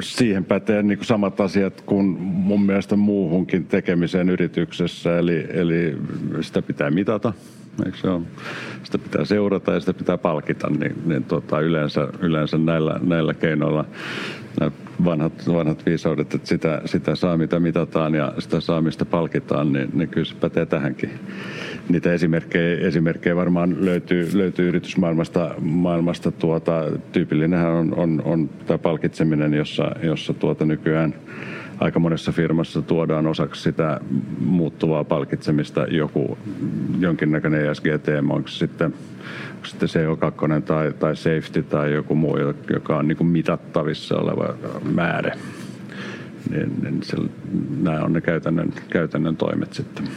siihen pätee niin kuin samat asiat kuin mun mielestä muuhunkin tekemiseen yrityksessä. Eli, eli sitä pitää mitata, eikö se ole? Sitä pitää seurata ja sitä pitää palkita. Niin, niin tota, yleensä, yleensä näillä, näillä keinoilla nämä vanhat, vanhat viisaudet, että sitä, sitä saa mitä mitataan ja sitä saa mistä palkitaan, niin, niin kyllä se pätee tähänkin. Niitä esimerkkejä, esimerkkejä varmaan löytyy, löytyy yritysmaailmasta. Maailmasta tuota, tyypillinenhän on, on, on tämä palkitseminen, jossa, jossa tuota nykyään aika monessa firmassa tuodaan osaksi sitä muuttuvaa palkitsemista joku jonkinnäköinen ESG-teema, onko se sitten, onko sitten CO2 tai, tai safety tai joku muu, joka on niin mitattavissa oleva määrä. Niin, niin se, nämä on ne käytännön, käytännön toimet sitten.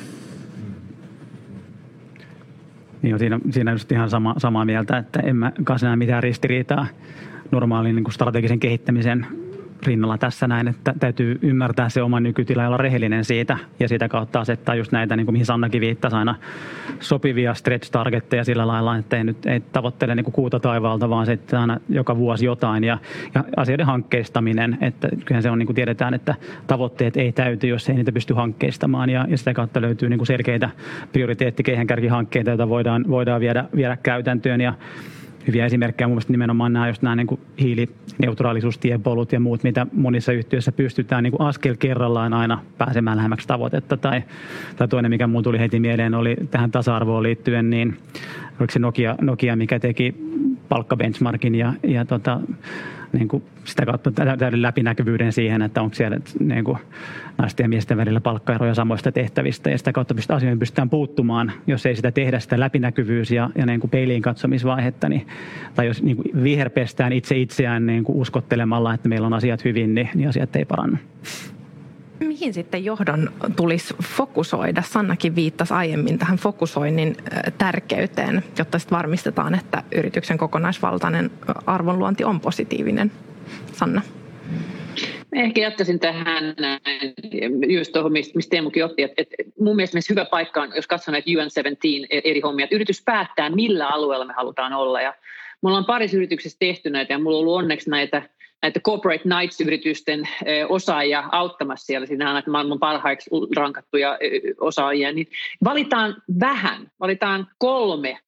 Niin siinä, siinä just ihan sama, samaa mieltä, että en mä kanssa näe mitään ristiriitaa normaalin niin kuin strategisen kehittämisen rinnalla tässä näin, että täytyy ymmärtää se oma nykytila ja olla rehellinen siitä ja sitä kautta asettaa just näitä, niin kuin mihin Sannakin viittasi aina, sopivia stretch targetteja sillä lailla, että ei nyt ei tavoittele niin kuin kuuta taivaalta, vaan sitten aina joka vuosi jotain ja, ja asioiden hankkeistaminen, että kyllähän se on niin kuin tiedetään, että tavoitteet ei täyty, jos ei niitä pysty hankkeistamaan ja, ja sitä kautta löytyy niin kuin selkeitä prioriteettikeihenkärkihankkeita, joita voidaan, voidaan viedä, viedä käytäntöön ja hyviä esimerkkejä mun nimenomaan nämä, just nämä niin kuin hiilineutraalisuustiepolut ja muut, mitä monissa yhtiöissä pystytään niin kuin askel kerrallaan aina pääsemään lähemmäksi tavoitetta. Tai, tai toinen, mikä muun tuli heti mieleen, oli tähän tasa-arvoon liittyen, niin oliko se Nokia, Nokia mikä teki palkkabenchmarkin ja, ja tota, niin kuin sitä kautta täyden läpinäkyvyyden siihen, että onko siellä niin kuin naisten ja miesten välillä palkkaeroja samoista tehtävistä ja sitä kautta asioihin pystytään puuttumaan, jos ei sitä tehdä sitä läpinäkyvyys ja, ja niin kuin peiliin katsomisvaihetta, niin, tai jos niin kuin viherpestään itse itseään niin kuin uskottelemalla, että meillä on asiat hyvin, niin, niin asiat ei parannu. Mihin sitten johdon tulisi fokusoida? Sannakin viittasi aiemmin tähän fokusoinnin tärkeyteen, jotta sitten varmistetaan, että yrityksen kokonaisvaltainen arvonluonti on positiivinen. Sanna. Ehkä jatkaisin tähän just tuohon, mistä Teemukin otti, että, mun mielestä myös hyvä paikka on, jos katson näitä UN17 e- eri hommia, että yritys päättää, millä alueella me halutaan olla. Ja mulla on parissa yrityksessä tehty näitä ja mulla on ollut onneksi näitä näitä corporate nights-yritysten osaajia auttamassa siellä, siinä on maailman parhaiksi rankattuja osaajia, niin valitaan vähän, valitaan kolme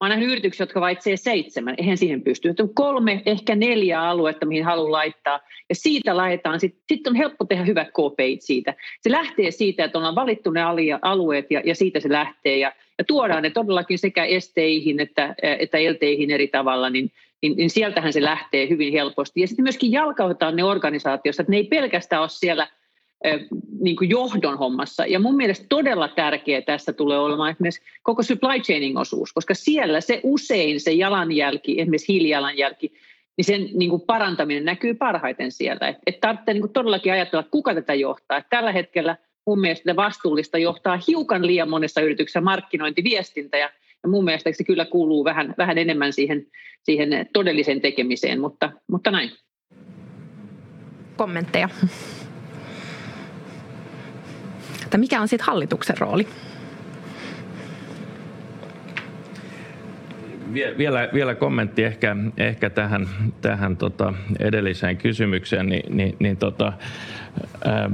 Mä oon nähnyt yrityksiä, jotka valitsee seitsemän, eihän siihen pysty. On kolme, ehkä neljä aluetta, mihin haluaa laittaa, ja siitä laitetaan. Sitten sit on helppo tehdä hyvät KPIt siitä. Se lähtee siitä, että ollaan valittu ne alueet, ja, ja siitä se lähtee. Ja, ja tuodaan ne todellakin sekä esteihin että, että elteihin eri tavalla, niin, niin, niin sieltähän se lähtee hyvin helposti. Ja sitten myöskin jalkautetaan ne organisaatiossa, että ne ei pelkästään ole siellä – niin kuin johdon hommassa. Ja mun mielestä todella tärkeä tässä tulee olemaan esimerkiksi koko supply chainin osuus, koska siellä se usein se jalanjälki, esimerkiksi hiilijalanjälki, niin sen niin kuin parantaminen näkyy parhaiten sieltä. Että et tarvitsee niin kuin todellakin ajatella, että kuka tätä johtaa. Et tällä hetkellä mun mielestä vastuullista johtaa hiukan liian monessa yrityksessä markkinointiviestintä, ja, ja mun mielestä se kyllä kuuluu vähän, vähän enemmän siihen, siihen todelliseen tekemiseen, mutta, mutta näin. Kommentteja että mikä on sitten hallituksen rooli? Vielä, vielä kommentti ehkä, ehkä tähän, tähän tota edelliseen kysymykseen. Niin, niin, niin tota, ää,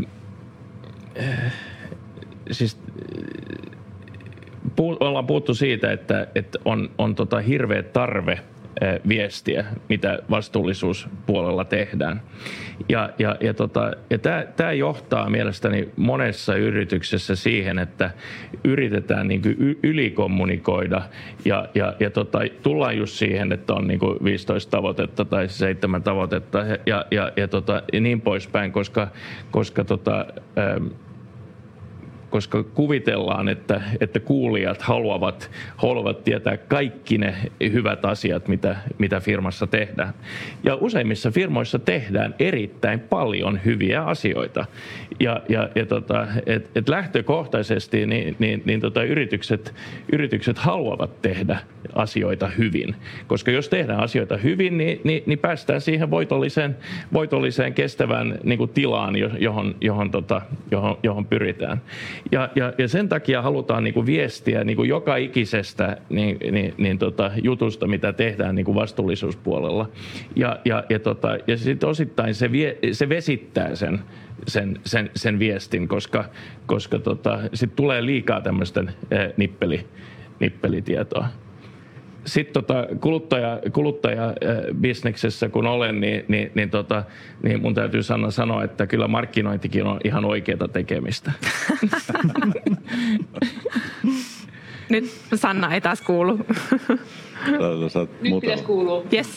siis puu, ollaan puhuttu siitä, että, että on, on tota hirveä tarve – viestiä, mitä vastuullisuuspuolella tehdään. Ja, ja, ja, tota, ja tämä johtaa mielestäni monessa yrityksessä siihen, että yritetään niin kuin ylikommunikoida ja, ja, ja tota, tullaan just siihen, että on niin kuin 15 tavoitetta tai 7 tavoitetta ja, ja, ja, tota, ja niin poispäin, koska, koska tota, koska kuvitellaan, että, että kuulijat haluavat, haluavat tietää kaikki ne hyvät asiat, mitä, mitä firmassa tehdään. Ja useimmissa firmoissa tehdään erittäin paljon hyviä asioita. Ja, ja, ja tota, et, et lähtökohtaisesti niin, niin, niin tota, yritykset, yritykset haluavat tehdä asioita hyvin. Koska jos tehdään asioita hyvin, niin, niin, niin päästään siihen voitolliseen, voitolliseen kestävään niin kuin tilaan, johon, johon, tota, johon, johon pyritään. Ja, ja, ja sen takia halutaan niin kuin viestiä niin kuin joka ikisestä niin, niin, niin tota, jutusta, mitä tehdään niin kuin vastuullisuuspuolella. Ja, ja, ja, tota, ja sitten osittain se, vie, se vesittää sen, sen, sen, sen viestin, koska, koska tota, sitten tulee liikaa tämmöistä eh, nippeli, nippelitietoa sitten tota, kuluttaja, kuluttajabisneksessä kun olen, niin, niin, niin, tota, niin mun täytyy sanoa, sanoa, että kyllä markkinointikin on ihan oikeaa tekemistä. Nyt Sanna ei taas kuulu. Nyt pitäisi kuulua. Yes.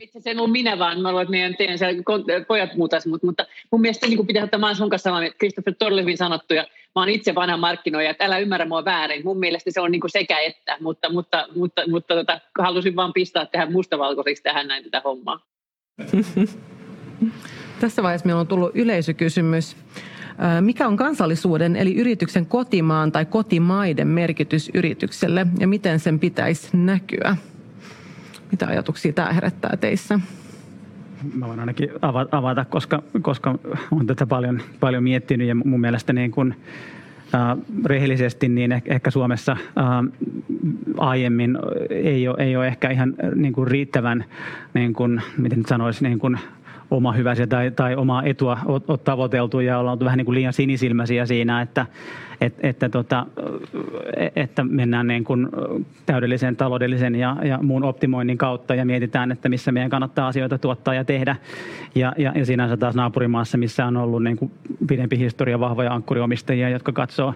Itse se en ollut minä, vaan mä luulen, että meidän teidän siellä pojat muutas, mutta, mutta mun mielestä niin pitäisi ottaa, mä sun kanssa samaa, että Christopher todella hyvin sanottu, ja mä oon itse vanha markkinoija, että älä ymmärrä mua väärin. Mun mielestä se on niin sekä että, mutta, mutta, mutta, mutta tota, halusin vaan pistää tähän mustavalkoiseksi tähän näin tätä hommaa. Tässä vaiheessa meillä on tullut yleisökysymys. Mikä on kansallisuuden eli yrityksen kotimaan tai kotimaiden merkitys yritykselle ja miten sen pitäisi näkyä? Mitä ajatuksia tämä herättää teissä? Mä voin ainakin avata, koska, koska olen tätä paljon, paljon miettinyt ja mun mielestä niin kun, äh, rehellisesti niin ehkä Suomessa äh, aiemmin ei ole, ei ole ehkä ihan niin kuin riittävän, niin kuin, miten sanoisi, niin kuin oma hyväsi tai, tai omaa etua on tavoiteltu ja ollaan vähän niin kuin liian sinisilmäisiä siinä, että, että, että, tota, että mennään niin kuin täydellisen taloudellisen ja, ja muun optimoinnin kautta ja mietitään, että missä meidän kannattaa asioita tuottaa ja tehdä. Ja, ja, ja sinänsä taas naapurimaassa, missä on ollut niin kuin pidempi historia vahvoja ankkuriomistajia, jotka katsoo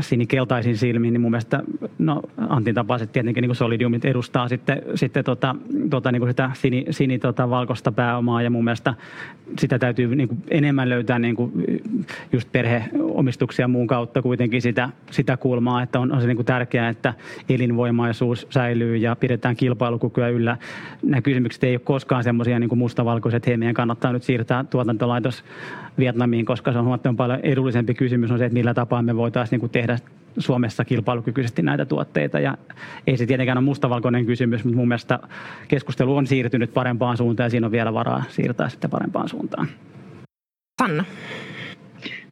sinikeltaisin silmiin, niin mun mielestä no, Antin tapaiset tietenkin niin kuin Solidiumit edustaa sitten, sitten tota, tota, niin kuin sitä sini, sini tota, valkoista pääomaa ja mun mielestä sitä täytyy niin kuin enemmän löytää niin kuin just perheomistuksia muun kautta kuitenkin sitä, sitä kulmaa, että on, on se niin kuin tärkeää, että elinvoimaisuus säilyy ja pidetään kilpailukykyä yllä. Nämä kysymykset ei ole koskaan semmoisia niin mustavalkoiset, että hei, meidän kannattaa nyt siirtää tuotantolaitos Vietnamiin, koska se on huomattavan paljon edullisempi kysymys on se, että millä tapaa me voitaisiin niin tehdä Suomessa kilpailukykyisesti näitä tuotteita. Ja ei se tietenkään ole mustavalkoinen kysymys, mutta mun mielestä keskustelu on siirtynyt parempaan suuntaan ja siinä on vielä varaa siirtää sitten parempaan suuntaan. Sanna.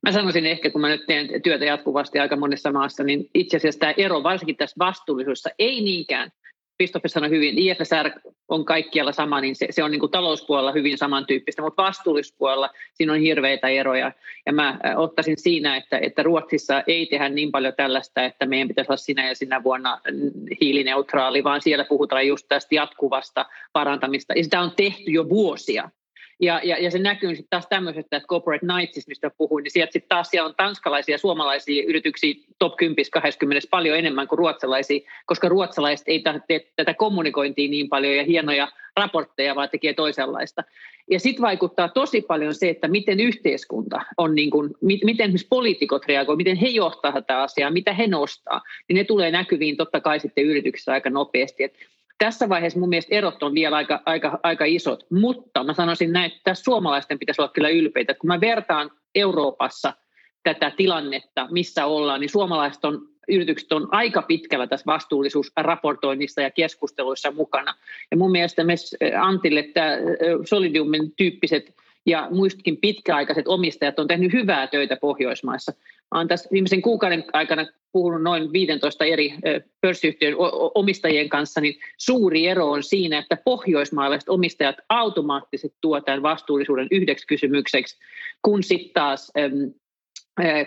Mä sanoisin ehkä, kun mä nyt teen työtä jatkuvasti aika monessa maassa, niin itse asiassa tämä ero, varsinkin tässä vastuullisuudessa, ei niinkään Kristoffer sanoi hyvin, IFSR on kaikkialla sama, niin se, se on niin kuin talouspuolella hyvin samantyyppistä, mutta vastuullispuolella siinä on hirveitä eroja. Ja mä ottaisin siinä, että, että Ruotsissa ei tehdä niin paljon tällaista, että meidän pitäisi olla sinä ja sinä vuonna hiilineutraali, vaan siellä puhutaan just tästä jatkuvasta parantamista. Ja sitä on tehty jo vuosia. Ja, ja, ja se näkyy sitten taas tämmöisestä, että Corporate Nights, mistä puhuin, niin sieltä sitten taas siellä on tanskalaisia ja suomalaisia yrityksiä top 10 20 paljon enemmän kuin ruotsalaisia, koska ruotsalaiset ei tee tätä kommunikointia niin paljon ja hienoja raportteja, vaan tekee toisenlaista. Ja sitten vaikuttaa tosi paljon se, että miten yhteiskunta on, niin kuin, miten esimerkiksi poliitikot reagoivat, miten he johtaa tätä asiaa, mitä he nostaa, niin ne tulee näkyviin totta kai sitten yrityksissä aika nopeasti. Et tässä vaiheessa mun mielestä erot on vielä aika, aika, aika isot, mutta mä sanoisin näin, että tässä suomalaisten pitäisi olla kyllä ylpeitä. Kun mä vertaan Euroopassa tätä tilannetta, missä ollaan, niin suomalaiset on yritykset on aika pitkällä tässä vastuullisuusraportoinnissa ja keskusteluissa mukana. Ja mun mielestä myös Antille tämä Solidiumin tyyppiset ja muistakin pitkäaikaiset omistajat on tehnyt hyvää töitä Pohjoismaissa. Olen tässä viimeisen kuukauden aikana puhunut noin 15 eri pörssiyhtiön omistajien kanssa, niin suuri ero on siinä, että pohjoismaalaiset omistajat automaattisesti tuo tämän vastuullisuuden yhdeksi kysymykseksi, kun sitten taas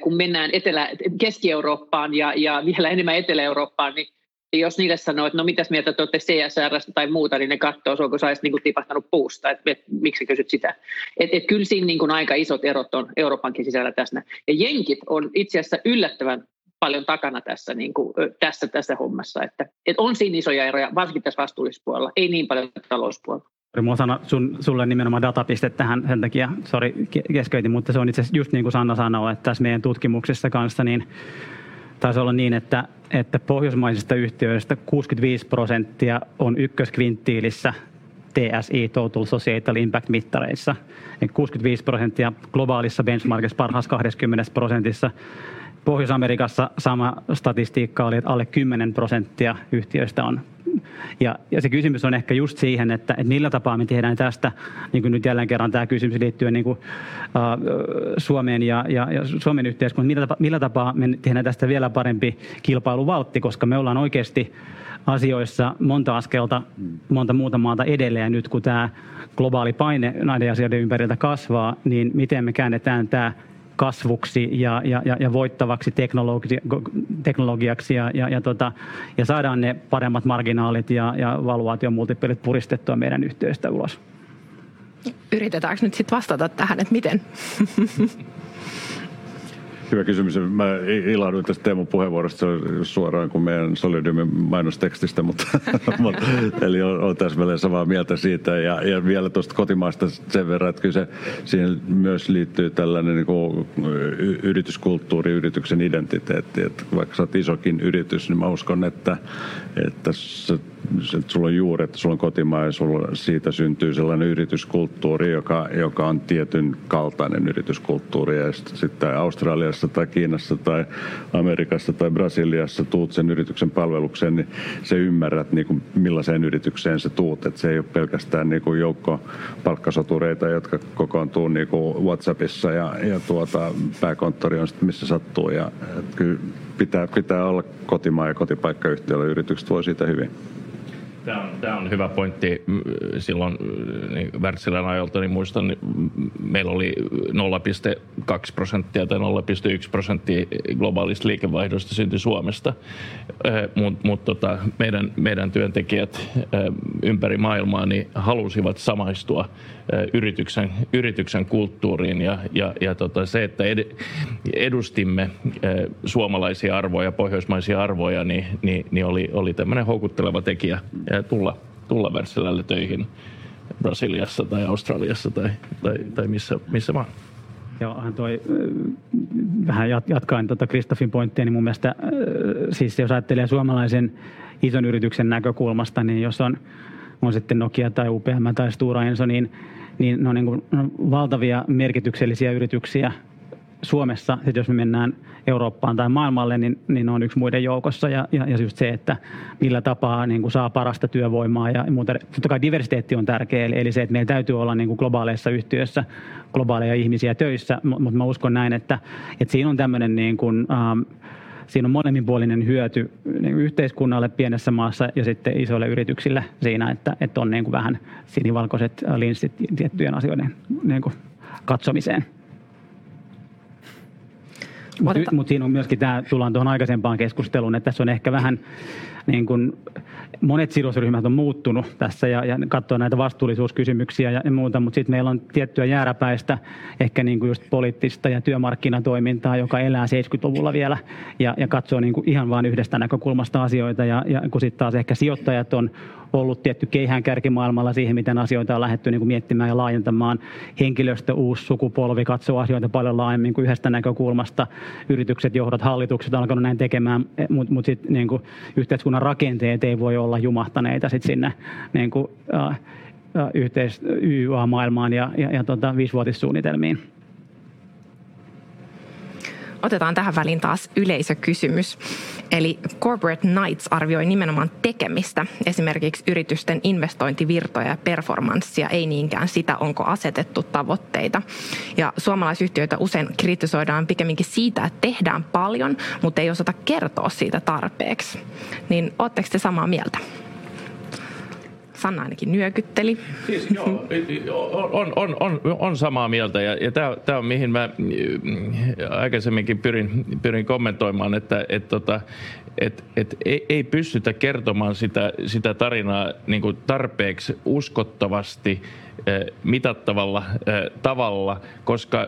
kun mennään Etelä, Keski-Eurooppaan ja, ja vielä enemmän Etelä-Eurooppaan, niin jos niille sanoo, että no mitäs mieltä te olette CSR tai muuta, niin ne katsoo, onko sä niin kuin tipahtanut puusta, että et, miksi kysyt sitä. Et, et kyllä siinä niin kuin aika isot erot on Euroopankin sisällä tässä. Ja jenkit on itse asiassa yllättävän paljon takana tässä, niin kuin, tässä, tässä hommassa. Että, et on siinä isoja eroja, varsinkin tässä vastuullispuolella, ei niin paljon talouspuolella. Mulla sana sun, sulle nimenomaan datapiste tähän sen takia, sori keskeytin, mutta se on itse asiassa just niin kuin Sanna sanoi, että tässä meidän tutkimuksessa kanssa niin taisi olla niin, että, että pohjoismaisista yhtiöistä 65 prosenttia on ykköskvinttiilissä TSI, Total Societal Impact-mittareissa. 65 prosenttia globaalissa benchmarkissa parhaassa 20 prosentissa. Pohjois-Amerikassa sama statistiikka oli, että alle 10 prosenttia yhtiöistä on. Ja, ja se kysymys on ehkä just siihen, että, että millä tapaa me tehdään tästä, niin kuin nyt jälleen kerran tämä kysymys liittyen niin kuin, Suomeen ja, ja, ja Suomen yhteiskuntaan, millä, millä tapaa me tehdään tästä vielä parempi kilpailuvaltti, koska me ollaan oikeasti asioissa monta askelta, monta muuta maata edelleen. Nyt, kun tämä globaali paine näiden asioiden ympäriltä kasvaa, niin miten me käännetään tämä kasvuksi ja, ja, ja, voittavaksi teknologi, teknologiaksi ja, ja, ja, tota, ja saadaan ne paremmat marginaalit ja, ja valuaatiomultipelit puristettua meidän yhteystä ulos. Yritetäänkö nyt sitten vastata tähän, että miten? hyvä kysymys. Mä ilahduin tästä Teemun puheenvuorosta suoraan kuin meidän Solidiumin mainostekstistä, mutta, mutta eli on, on täsmälleen samaa mieltä siitä. Ja, ja vielä tuosta kotimaasta sen verran, että kyllä se, siihen myös liittyy tällainen niin kuin yrityskulttuuri, yrityksen identiteetti. Että vaikka sä oot isokin yritys, niin mä uskon, että, että se sulla on juuri, että sulla on kotimaa ja sulla, siitä syntyy sellainen yrityskulttuuri, joka, joka on tietyn kaltainen yrityskulttuuri. Ja sitten Australiassa tai Kiinassa tai Amerikassa tai Brasiliassa tuut sen yrityksen palvelukseen, niin se ymmärrät, niin kuin millaiseen yritykseen se tuut. Että se ei ole pelkästään niin kuin joukko palkkasotureita, jotka kokoontuu niin kuin WhatsAppissa ja, ja tuota, pääkonttori on sitten missä sattuu. Ja, kyllä pitää, pitää olla kotimaa ja kotipaikkayhtiöllä. Yritykset voi siitä hyvin. Tämä on, tämä on hyvä pointti. Silloin niin Wärtsilän ajalta, niin muistan, niin meillä oli 0,2 prosenttia tai 0,1 prosenttia globaalista liikevaihdosta syntyi Suomesta. Mutta mut tota, meidän, meidän työntekijät ympäri maailmaa niin halusivat samaistua yrityksen, yrityksen kulttuuriin ja, ja, ja tota, se, että ed, edustimme suomalaisia arvoja, pohjoismaisia arvoja, niin, niin, niin oli, oli tämmöinen houkutteleva tekijä tulla, tulla Wärtsilälle töihin Brasiliassa tai Australiassa tai, tai, tai missä, missä vaan. Joo, hän toi vähän jatkaen tuota Kristofin pointtia, niin mun mielestä siis jos ajattelee suomalaisen ison yrityksen näkökulmasta, niin jos on, on sitten Nokia tai UPM tai Stura Enso, niin, niin ne on niin kuin valtavia merkityksellisiä yrityksiä Suomessa, että jos me mennään Eurooppaan tai maailmalle, niin, niin on yksi muiden joukossa. Ja, ja, ja just se, että millä tapaa niin kuin saa parasta työvoimaa ja muuta. Totta kai diversiteetti on tärkeä, eli, eli se, että meillä täytyy olla niin kuin globaaleissa yhtiöissä globaaleja ihmisiä töissä, mutta mä uskon näin, että, että siinä on tämmöinen niin kuin, ähm, siinä on molemminpuolinen hyöty niin yhteiskunnalle pienessä maassa ja sitten isoille yrityksille siinä, että, että on niin kuin vähän sinivalkoiset linssit tiettyjen asioiden niin kuin katsomiseen. Mutta mut siinä on myöskin tämä, tullaan tuohon aikaisempaan keskusteluun, että tässä on ehkä vähän niin kuin monet sidosryhmät on muuttunut tässä ja, ja katsoo näitä vastuullisuuskysymyksiä ja, ja muuta, mutta sitten meillä on tiettyä jääräpäistä, ehkä niin kuin just poliittista ja työmarkkinatoimintaa, joka elää 70-luvulla vielä ja, ja katsoo niin kuin ihan vain yhdestä näkökulmasta asioita ja, ja kun sitten taas ehkä sijoittajat on ollut tietty keihään kärkimaailmalla siihen, miten asioita on lähdetty niin kuin miettimään ja laajentamaan. Henkilöstö, uusi sukupolvi katsoo asioita paljon laajemmin kuin yhdestä näkökulmasta. Yritykset, johdot, hallitukset on alkanut näin tekemään, mutta mut sitten niin yhteiskunnan rakenteet ei voi olla jumahtaneita sit sinne niin kuin, äh, yhteis- YA-maailmaan ja, ja, ja tota, viisivuotissuunnitelmiin. Otetaan tähän väliin taas yleisökysymys. Eli Corporate Nights arvioi nimenomaan tekemistä, esimerkiksi yritysten investointivirtoja ja performanssia, ei niinkään sitä, onko asetettu tavoitteita. Ja suomalaisyhtiöitä usein kritisoidaan pikemminkin siitä, että tehdään paljon, mutta ei osata kertoa siitä tarpeeksi. Niin ootteko te samaa mieltä? Sanna ainakin nyökytteli. Siis joo, on, on, on, on samaa mieltä ja, ja tämä on mihin mä mm, aikaisemminkin pyrin, pyrin kommentoimaan, että et, tota, et, et ei, ei pystytä kertomaan sitä, sitä tarinaa niin kuin tarpeeksi uskottavasti mitattavalla tavalla, koska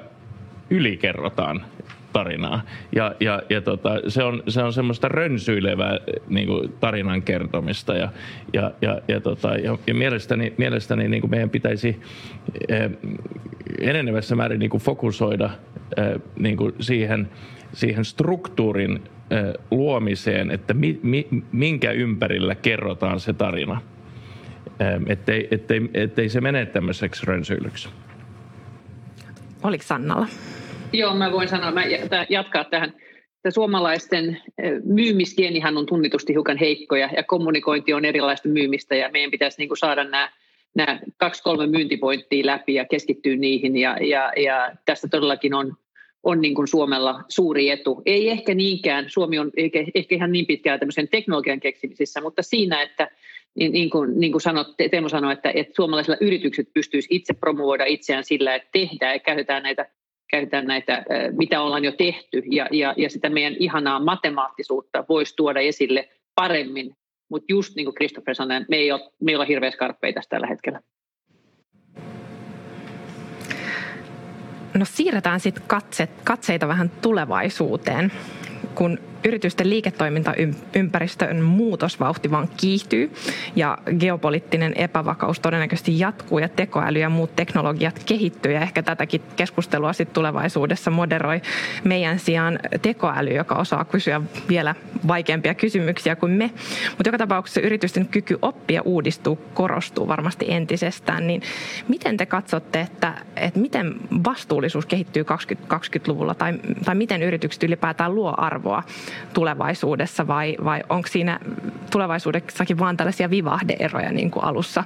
ylikerrotaan tarinaa. Ja, ja, ja tota, se, on, se on semmoista rönsyilevää niin kuin tarinan kertomista. Ja, ja, ja, ja, tota, ja, ja mielestäni, mielestäni niin kuin meidän pitäisi eh, enenevässä määrin niin kuin fokusoida eh, niin kuin siihen, siihen struktuurin eh, luomiseen, että mi, mi, minkä ympärillä kerrotaan se tarina. Eh, ettei, ettei, ettei se mene tämmöiseksi rönsyilyksi. Oliko Sannalla? Joo, mä voin sanoa, mä jatkaa tähän. Tämä suomalaisten myymiskienihan on tunnitusti hiukan heikkoja ja kommunikointi on erilaista myymistä ja meidän pitäisi niin kuin saada nämä, nämä kaksi kolme myyntipointtia läpi ja keskittyä niihin ja, ja, ja tässä todellakin on, on niin kuin Suomella suuri etu. Ei ehkä niinkään, Suomi on ehkä, ehkä ihan niin pitkään tämmöisen teknologian keksimisissä, mutta siinä, että niin, niin kuin, niin kuin sanot, Teemu sanoi, että, että suomalaisilla yritykset pystyisivät itse promovoida itseään sillä, että tehdään ja käytetään näitä käytetään näitä, mitä ollaan jo tehty, ja, ja, ja sitä meidän ihanaa matemaattisuutta voisi tuoda esille paremmin. Mutta just niin kuin Christopher sanoi, me ei ole, me ei ole hirveä skarppeita tällä hetkellä. No siirretään sitten katse, katseita vähän tulevaisuuteen. Kun yritysten liiketoimintaympäristön muutosvauhti vaan kiihtyy ja geopoliittinen epävakaus todennäköisesti jatkuu ja tekoäly ja muut teknologiat kehittyy. Ja ehkä tätäkin keskustelua sitten tulevaisuudessa moderoi meidän sijaan tekoäly, joka osaa kysyä vielä vaikeampia kysymyksiä kuin me. Mutta joka tapauksessa yritysten kyky oppia uudistuu korostuu varmasti entisestään, niin miten te katsotte, että, että miten vastuullisuus kehittyy 2020-luvulla tai, tai miten yritykset ylipäätään luo arvoa tulevaisuudessa vai, vai onko siinä tulevaisuudessakin vaan tällaisia vivahdeeroja niin kuin alussa,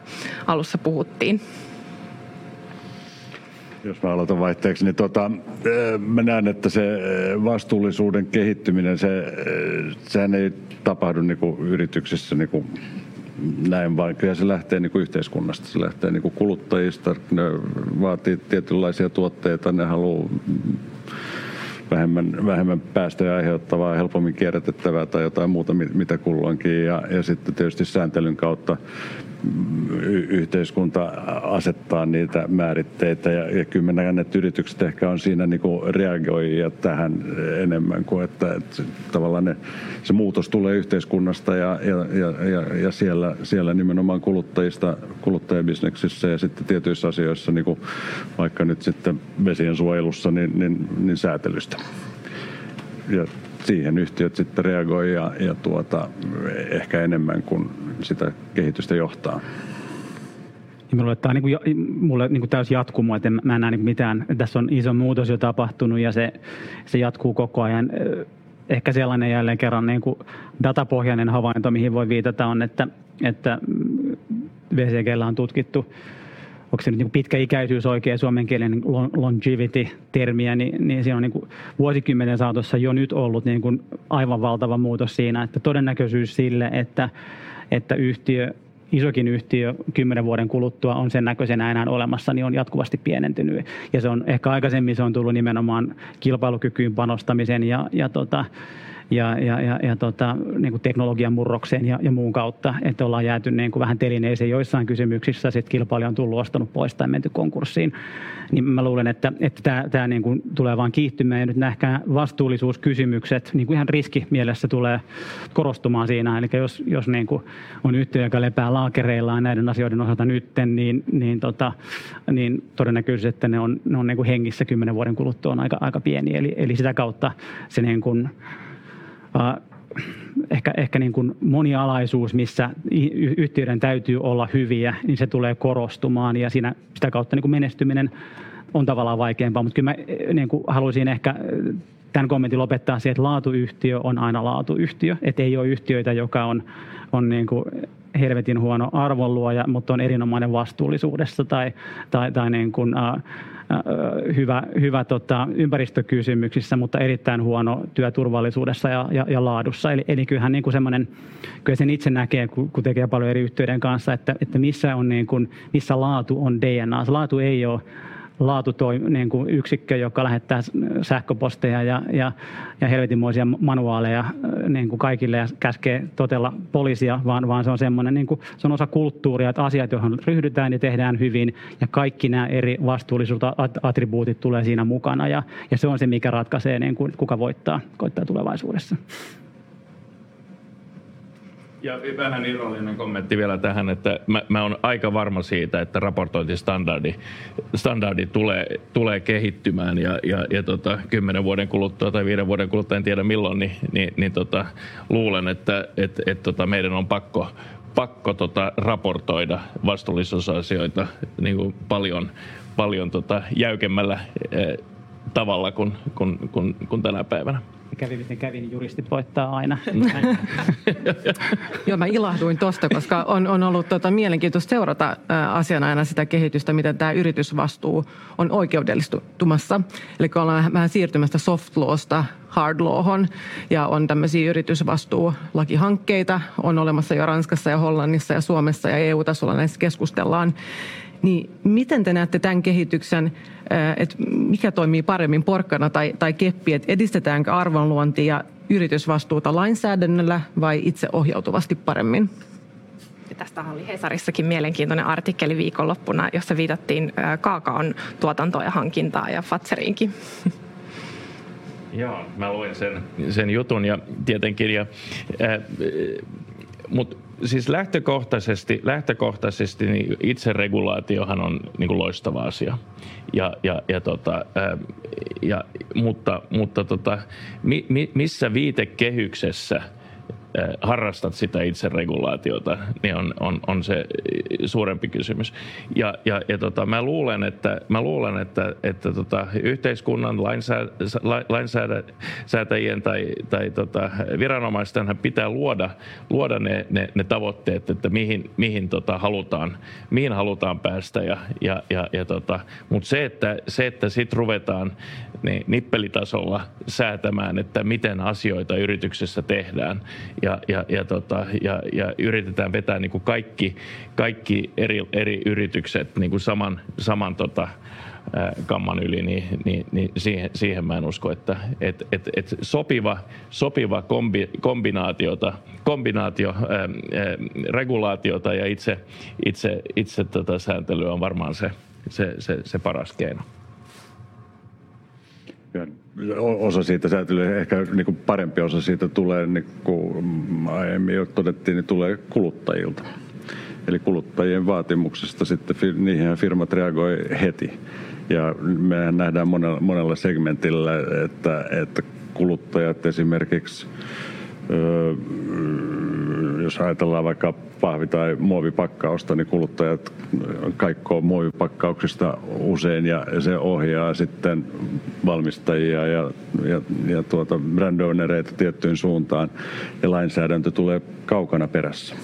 alussa puhuttiin? Jos mä aloitan vaihteeksi, niin tota, mä näen, että se vastuullisuuden kehittyminen, se, sehän ei tapahdu niin kuin yrityksissä niin kuin näin, vaan kyllä se lähtee niin kuin yhteiskunnasta, se lähtee niin kuin kuluttajista, ne vaatii tietynlaisia tuotteita, ne haluaa vähemmän, vähemmän päästöjä aiheuttavaa, helpommin kierrätettävää tai jotain muuta, mitä kulloinkin. Ja, ja sitten tietysti sääntelyn kautta yhteiskunta asettaa niitä määritteitä ja, ja että yritykset ehkä on siinä niin reagoijia tähän enemmän kuin että, että tavallaan ne, se muutos tulee yhteiskunnasta ja, ja, ja, ja, ja siellä, siellä nimenomaan kuluttajista, kuluttajabisneksissä ja sitten tietyissä asioissa niin kuin vaikka nyt sitten vesien suojelussa niin, niin, niin säätelystä. Ja siihen yhtiöt sitten reagoi ja, ja tuota, ehkä enemmän kuin sitä kehitystä johtaa. Ja mulle tämä on niin kuin, mulle niin täysi jatkumo, että mä en näe niin mitään. Tässä on iso muutos jo tapahtunut ja se, se jatkuu koko ajan. Ehkä sellainen jälleen kerran niin kuin datapohjainen havainto, mihin voi viitata, on, että, että VCGllä on tutkittu onko se nyt niin pitkäikäisyys oikein suomenkielinen longevity-termiä, niin, niin siinä on niin kuin vuosikymmenen saatossa jo nyt ollut niin kuin aivan valtava muutos siinä, että todennäköisyys sille, että, että yhtiö isokin yhtiö kymmenen vuoden kuluttua on sen näköisenä enää olemassa, niin on jatkuvasti pienentynyt. Ja se on ehkä aikaisemmin se on tullut nimenomaan kilpailukykyyn panostamisen ja, ja tota, ja, ja, ja, ja tota, niin kuin teknologian murrokseen ja, ja muun kautta, että ollaan jääty niin kuin vähän telineeseen joissain kysymyksissä, sitten kilpailija on tullut ostanut pois tai menty konkurssiin. Niin mä luulen, että, että tämä, tämä niin kuin tulee vaan kiihtymään ja nyt nähkään vastuullisuuskysymykset niin kuin ihan riskimielessä tulee korostumaan siinä. Eli jos, jos niin kuin on yhtiö, joka lepää laakereillaan näiden asioiden osalta nytten, niin, niin, tota, niin todennäköisesti, että ne on, ne on niin kuin hengissä kymmenen vuoden kuluttua on aika, aika pieni. Eli, eli sitä kautta se niin kuin, ehkä, ehkä niin kuin monialaisuus, missä yhtiöiden täytyy olla hyviä, niin se tulee korostumaan ja siinä, sitä kautta niin kuin menestyminen on tavallaan vaikeampaa. Mutta kyllä mä niin kuin haluaisin ehkä tämän kommentin lopettaa siihen, että laatuyhtiö on aina laatuyhtiö. Että ei ole yhtiöitä, joka on, on niin kuin helvetin huono arvonluoja, mutta on erinomainen vastuullisuudessa tai, tai, tai niin kuin, uh, hyvä, hyvä tota, ympäristökysymyksissä, mutta erittäin huono työturvallisuudessa ja, ja, ja laadussa. Eli, eli kyllähän niin kuin semmoinen, kyllä sen itse näkee, kun, kun tekee paljon eri yhtiöiden kanssa, että, että missä, on niin kuin, missä laatu on DNA. Se laatu ei ole laatutoim, niin kuin yksikkö, joka lähettää sähköposteja ja, ja, ja helvetinmoisia manuaaleja niin kuin kaikille ja käskee totella poliisia, vaan, vaan se on semmoinen, niin kuin, se on osa kulttuuria, että asiat, joihin ryhdytään ja tehdään hyvin ja kaikki nämä eri vastuullisuusattribuutit tulee siinä mukana ja, ja se on se, mikä ratkaisee, niin kuin, kuka voittaa, voittaa tulevaisuudessa. Ja vähän irrallinen kommentti vielä tähän, että mä, mä olen aika varma siitä, että raportointistandardi standardi tulee, tulee kehittymään ja, ja, ja tota, kymmenen vuoden kuluttua tai viiden vuoden kuluttua, en tiedä milloin, niin, niin, niin tota, luulen, että et, et, tota, meidän on pakko, pakko tota, raportoida vastuullisuusasioita niin kuin paljon, paljon tota, jäykemmällä eh, tavalla kuin, kuin, kuin, kuin tänä päivänä kävi miten kävi, niin juristit voittaa aina. Joo, mä ilahduin tuosta, koska on, on ollut tota, mielenkiintoista seurata asiana aina sitä kehitystä, miten tämä yritysvastuu on oikeudellistumassa. Eli kun ollaan vähän siirtymästä soft lawsta hard lawhon ja on tämmöisiä yritysvastuulakihankkeita, on olemassa jo Ranskassa ja Hollannissa ja Suomessa ja EU-tasolla näissä keskustellaan. Niin miten te näette tämän kehityksen, että mikä toimii paremmin porkkana tai, tai keppi, että edistetäänkö arvonluontia ja yritysvastuuta lainsäädännöllä vai itse ohjautuvasti paremmin? Tästä oli Hesarissakin mielenkiintoinen artikkeli viikonloppuna, jossa viitattiin kaakaon tuotantoa ja hankintaa ja Fatseriinkin. Joo, mä luin sen, sen jutun ja tietenkin. Ja, äh, mutta siis lähtökohtaisesti, lähtökohtaisesti niin itseregulaatiohan on niin kuin loistava asia. Ja, ja, ja tota, ää, ja, mutta mutta tota, mi, mi, missä viitekehyksessä – harrastat sitä itseregulaatiota, niin on, on, on se suurempi kysymys. Ja, ja, ja tota, mä luulen, että, mä luulen, että, että tota, yhteiskunnan lainsää, lainsäätäjien tai, tai tota, viranomaisten pitää luoda, luoda ne, ne, ne tavoitteet, että mihin, mihin, tota, halutaan, mihin halutaan päästä. Ja, ja, ja, ja tota, Mutta se, että, se, että sit ruvetaan niin nippelitasolla säätämään, että miten asioita yrityksessä tehdään ja, ja, ja, tota, ja, ja yritetään vetää niin kuin kaikki, kaikki eri, eri yritykset niin kuin saman, saman tota, kamman yli, niin, niin, niin siihen, siihen mä en usko, että et, et, et sopiva, sopiva kombi, kombinaatiota, kombinaatio, ää, ää, regulaatiota ja itse, itse, itse tota sääntelyä on varmaan se, se, se, se paras keino osa siitä säätelyä, ehkä niin kuin parempi osa siitä tulee, niin kuin aiemmin jo todettiin, niin tulee kuluttajilta. Eli kuluttajien vaatimuksesta sitten niihin firmat reagoi heti. Ja me nähdään monella, monella segmentillä, että, että kuluttajat esimerkiksi jos ajatellaan vaikka pahvi- tai muovipakkausta, niin kuluttajat kaikkoo muovipakkauksista usein ja se ohjaa sitten valmistajia ja, ja, ja tuota brandownereita tiettyyn suuntaan ja lainsäädäntö tulee kaukana perässä.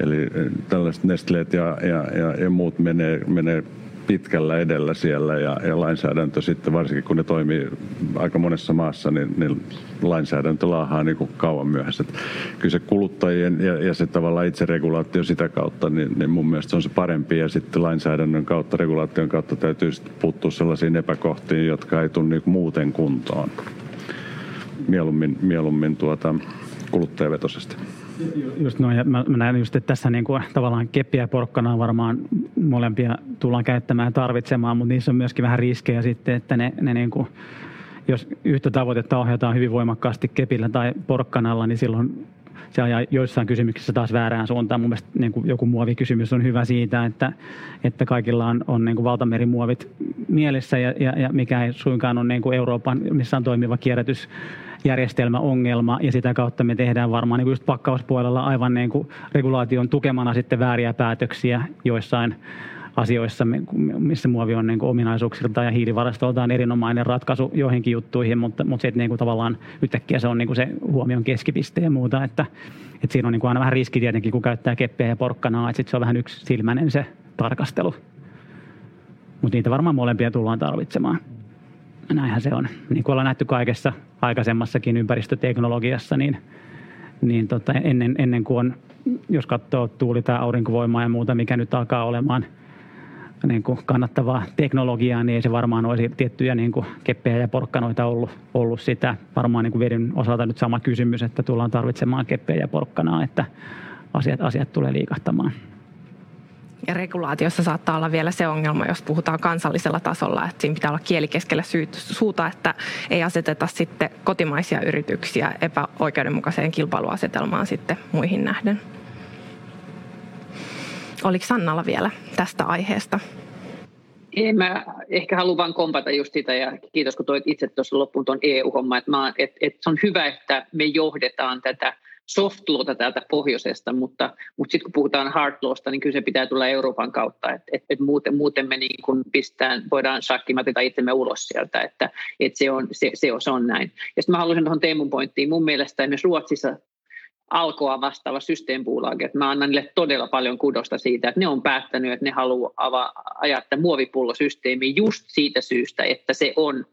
Eli tällaiset Nestleet ja, ja, ja, ja muut menee, menee pitkällä edellä siellä ja, ja lainsäädäntö sitten, varsinkin kun ne toimii aika monessa maassa, niin, niin lainsäädäntö laahaa niin kuin kauan myöhässä. Kyllä se kuluttajien ja, ja se tavallaan itseregulaatio sitä kautta, niin, niin mun mielestä se on se parempi ja sitten lainsäädännön kautta, regulaation kautta täytyy puuttua sellaisiin epäkohtiin, jotka ei tule niin muuten kuntoon. Mieluummin, mieluummin tuota, kuluttajavetoisesti. Just noin, mä, mä näen just, että tässä niin kuin, tavallaan keppiä ja porkkana varmaan molempia tullaan käyttämään ja tarvitsemaan, mutta niissä on myöskin vähän riskejä sitten, että ne, ne niin kuin, jos yhtä tavoitetta ohjataan hyvin voimakkaasti kepillä tai porkkanalla, niin silloin se ajaa joissain kysymyksissä taas väärään suuntaan. Mun mielestä niin kuin joku muovikysymys on hyvä siitä, että, että kaikilla on, on niin kuin valtamerimuovit mielessä ja, ja, ja mikä ei suinkaan ole niin kuin Euroopan, missä on toimiva kierrätys järjestelmäongelma ja sitä kautta me tehdään varmaan niin kuin just pakkauspuolella aivan niin kuin regulaation tukemana sitten vääriä päätöksiä joissain asioissa, missä muovi on niin kuin ominaisuuksilta ja hiilivarastoltaan erinomainen ratkaisu joihinkin juttuihin, mutta, mutta sitten niin kuin tavallaan yhtäkkiä se on niin kuin se huomion keskipiste ja muuta, että, että siinä on niin kuin aina vähän riski tietenkin, kun käyttää keppiä ja porkkanaa, että sitten se on vähän yksi silmäinen se tarkastelu. Mutta niitä varmaan molempia tullaan tarvitsemaan näinhän se on. Niin kuin ollaan nähty kaikessa aikaisemmassakin ympäristöteknologiassa, niin, niin tota, ennen, ennen kuin on, jos katsoo tuuli- tai aurinkovoimaa ja muuta, mikä nyt alkaa olemaan niin kuin kannattavaa teknologiaa, niin ei se varmaan olisi tiettyjä niin kuin keppejä ja porkkanoita ollut, ollut sitä. Varmaan niin kuin vedyn osalta nyt sama kysymys, että tullaan tarvitsemaan keppejä ja porkkanaa, että asiat, asiat tulee liikahtamaan. Ja regulaatiossa saattaa olla vielä se ongelma, jos puhutaan kansallisella tasolla, että siinä pitää olla kieli keskellä suuta, että ei aseteta sitten kotimaisia yrityksiä epäoikeudenmukaiseen kilpailuasetelmaan sitten muihin nähden. Oliko Sannalla vielä tästä aiheesta? Ei, mä ehkä haluan vain kompata just sitä ja kiitos kun toit itse tuossa loppuun tuon EU-homman, että, että, että se on hyvä, että me johdetaan tätä soft lawta täältä pohjoisesta, mutta, mutta sitten kun puhutaan hard lawsta, niin kyllä se pitää tulla Euroopan kautta, että et, et muuten, muuten me niin kun pistään, voidaan shakkimatita itsemme ulos sieltä, että et se, on, se, se, on, se on näin. Ja sitten mä haluaisin tuohon Teemun pointtiin, mun mielestä esimerkiksi Ruotsissa alkoa vastaava systeempuulage, että mä annan niille todella paljon kudosta siitä, että ne on päättänyt, että ne haluaa ajaa tämän muovipullosysteemiin just siitä syystä, että se on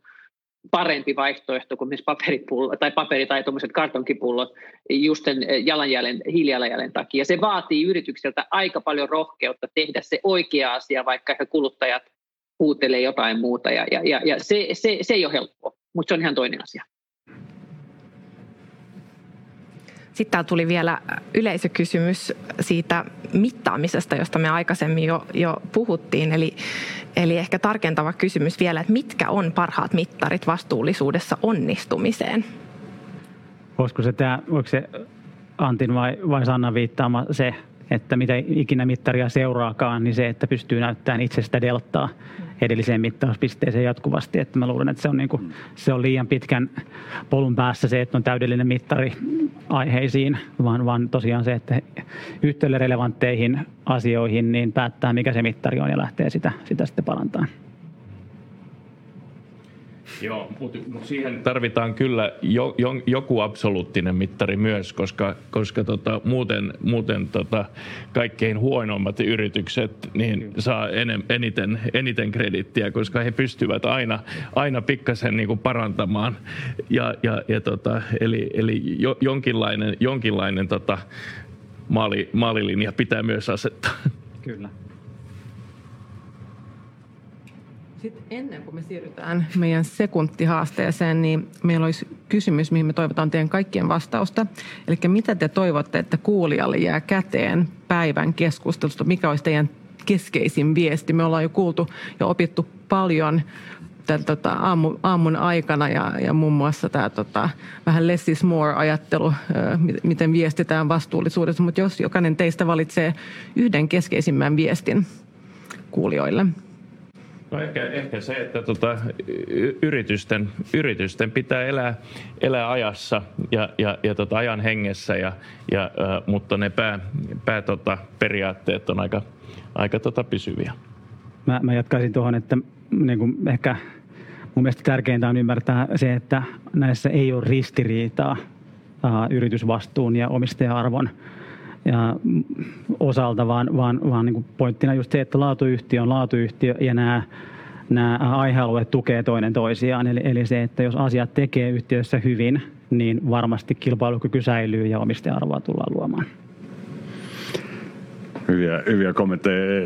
parempi vaihtoehto kuin myös paperipullo, tai paperi- tai tuommoiset kartonkipullot just sen eh, jalanjäljen, hiilijalanjäljen takia. Se vaatii yritykseltä aika paljon rohkeutta tehdä se oikea asia, vaikka he kuluttajat huutelee jotain muuta, ja, ja, ja se, se, se ei ole helppoa, mutta se on ihan toinen asia. Sitten täällä tuli vielä yleisökysymys siitä mittaamisesta, josta me aikaisemmin jo, jo puhuttiin. Eli, eli ehkä tarkentava kysymys vielä, että mitkä on parhaat mittarit vastuullisuudessa onnistumiseen? Voisiko se, tämä, voiko se Antin vai, vai Sanna viittaama se, että mitä ikinä mittaria seuraakaan, niin se, että pystyy näyttämään itsestä deltaa edelliseen mittauspisteeseen jatkuvasti. Että mä luulen, että se on, niin kuin, se on liian pitkän polun päässä se, että on täydellinen mittari aiheisiin, vaan, vaan tosiaan se, että yhteydelle relevantteihin asioihin niin päättää, mikä se mittari on ja lähtee sitä, sitä sitten parantamaan. Joo, mutta mut siihen tarvitaan kyllä jo, jo, joku absoluuttinen mittari myös, koska, koska tota, muuten, muuten tota, kaikkein huonoimmat yritykset niin saa enem, eniten, eniten kredittiä, koska he pystyvät aina, aina pikkasen niin kuin parantamaan. Ja, ja, ja tota, eli eli jo, jonkinlainen, jonkinlainen tota, maali, maalilinja pitää myös asettaa. Kyllä. Sitten ennen kuin me siirrytään meidän sekuntihaasteeseen, niin meillä olisi kysymys, mihin me toivotaan teidän kaikkien vastausta. Eli mitä te toivotte, että kuulijalle jää käteen päivän keskustelusta? Mikä olisi teidän keskeisin viesti? Me ollaan jo kuultu ja opittu paljon tämän, tota, aamu, aamun aikana ja, ja muun muassa tämä tota, vähän less is more-ajattelu, miten viestitään vastuullisuudessa. Mutta jos jokainen teistä valitsee yhden keskeisimmän viestin kuulijoille – No ehkä, ehkä se, että tota, yritysten, yritysten pitää elää, elää ajassa ja, ja, ja tota, ajan hengessä, ja, ja, ä, mutta ne pää, pää tota, periaatteet on aika, aika tota, pysyviä. Mä, mä jatkaisin tuohon, että niin kuin ehkä mun mielestä tärkeintä on ymmärtää se, että näissä ei ole ristiriitaa ä, yritysvastuun ja omistaja-arvon ja osalta, vaan, vaan, vaan niin pointtina just se, että laatuyhtiö on laatuyhtiö ja nämä, nämä aihealueet tukee toinen toisiaan. Eli, eli se, että jos asiat tekee yhtiössä hyvin, niin varmasti kilpailukyky säilyy ja omistaja-arvoa tullaan luomaan. Hyviä, hyviä kommentteja,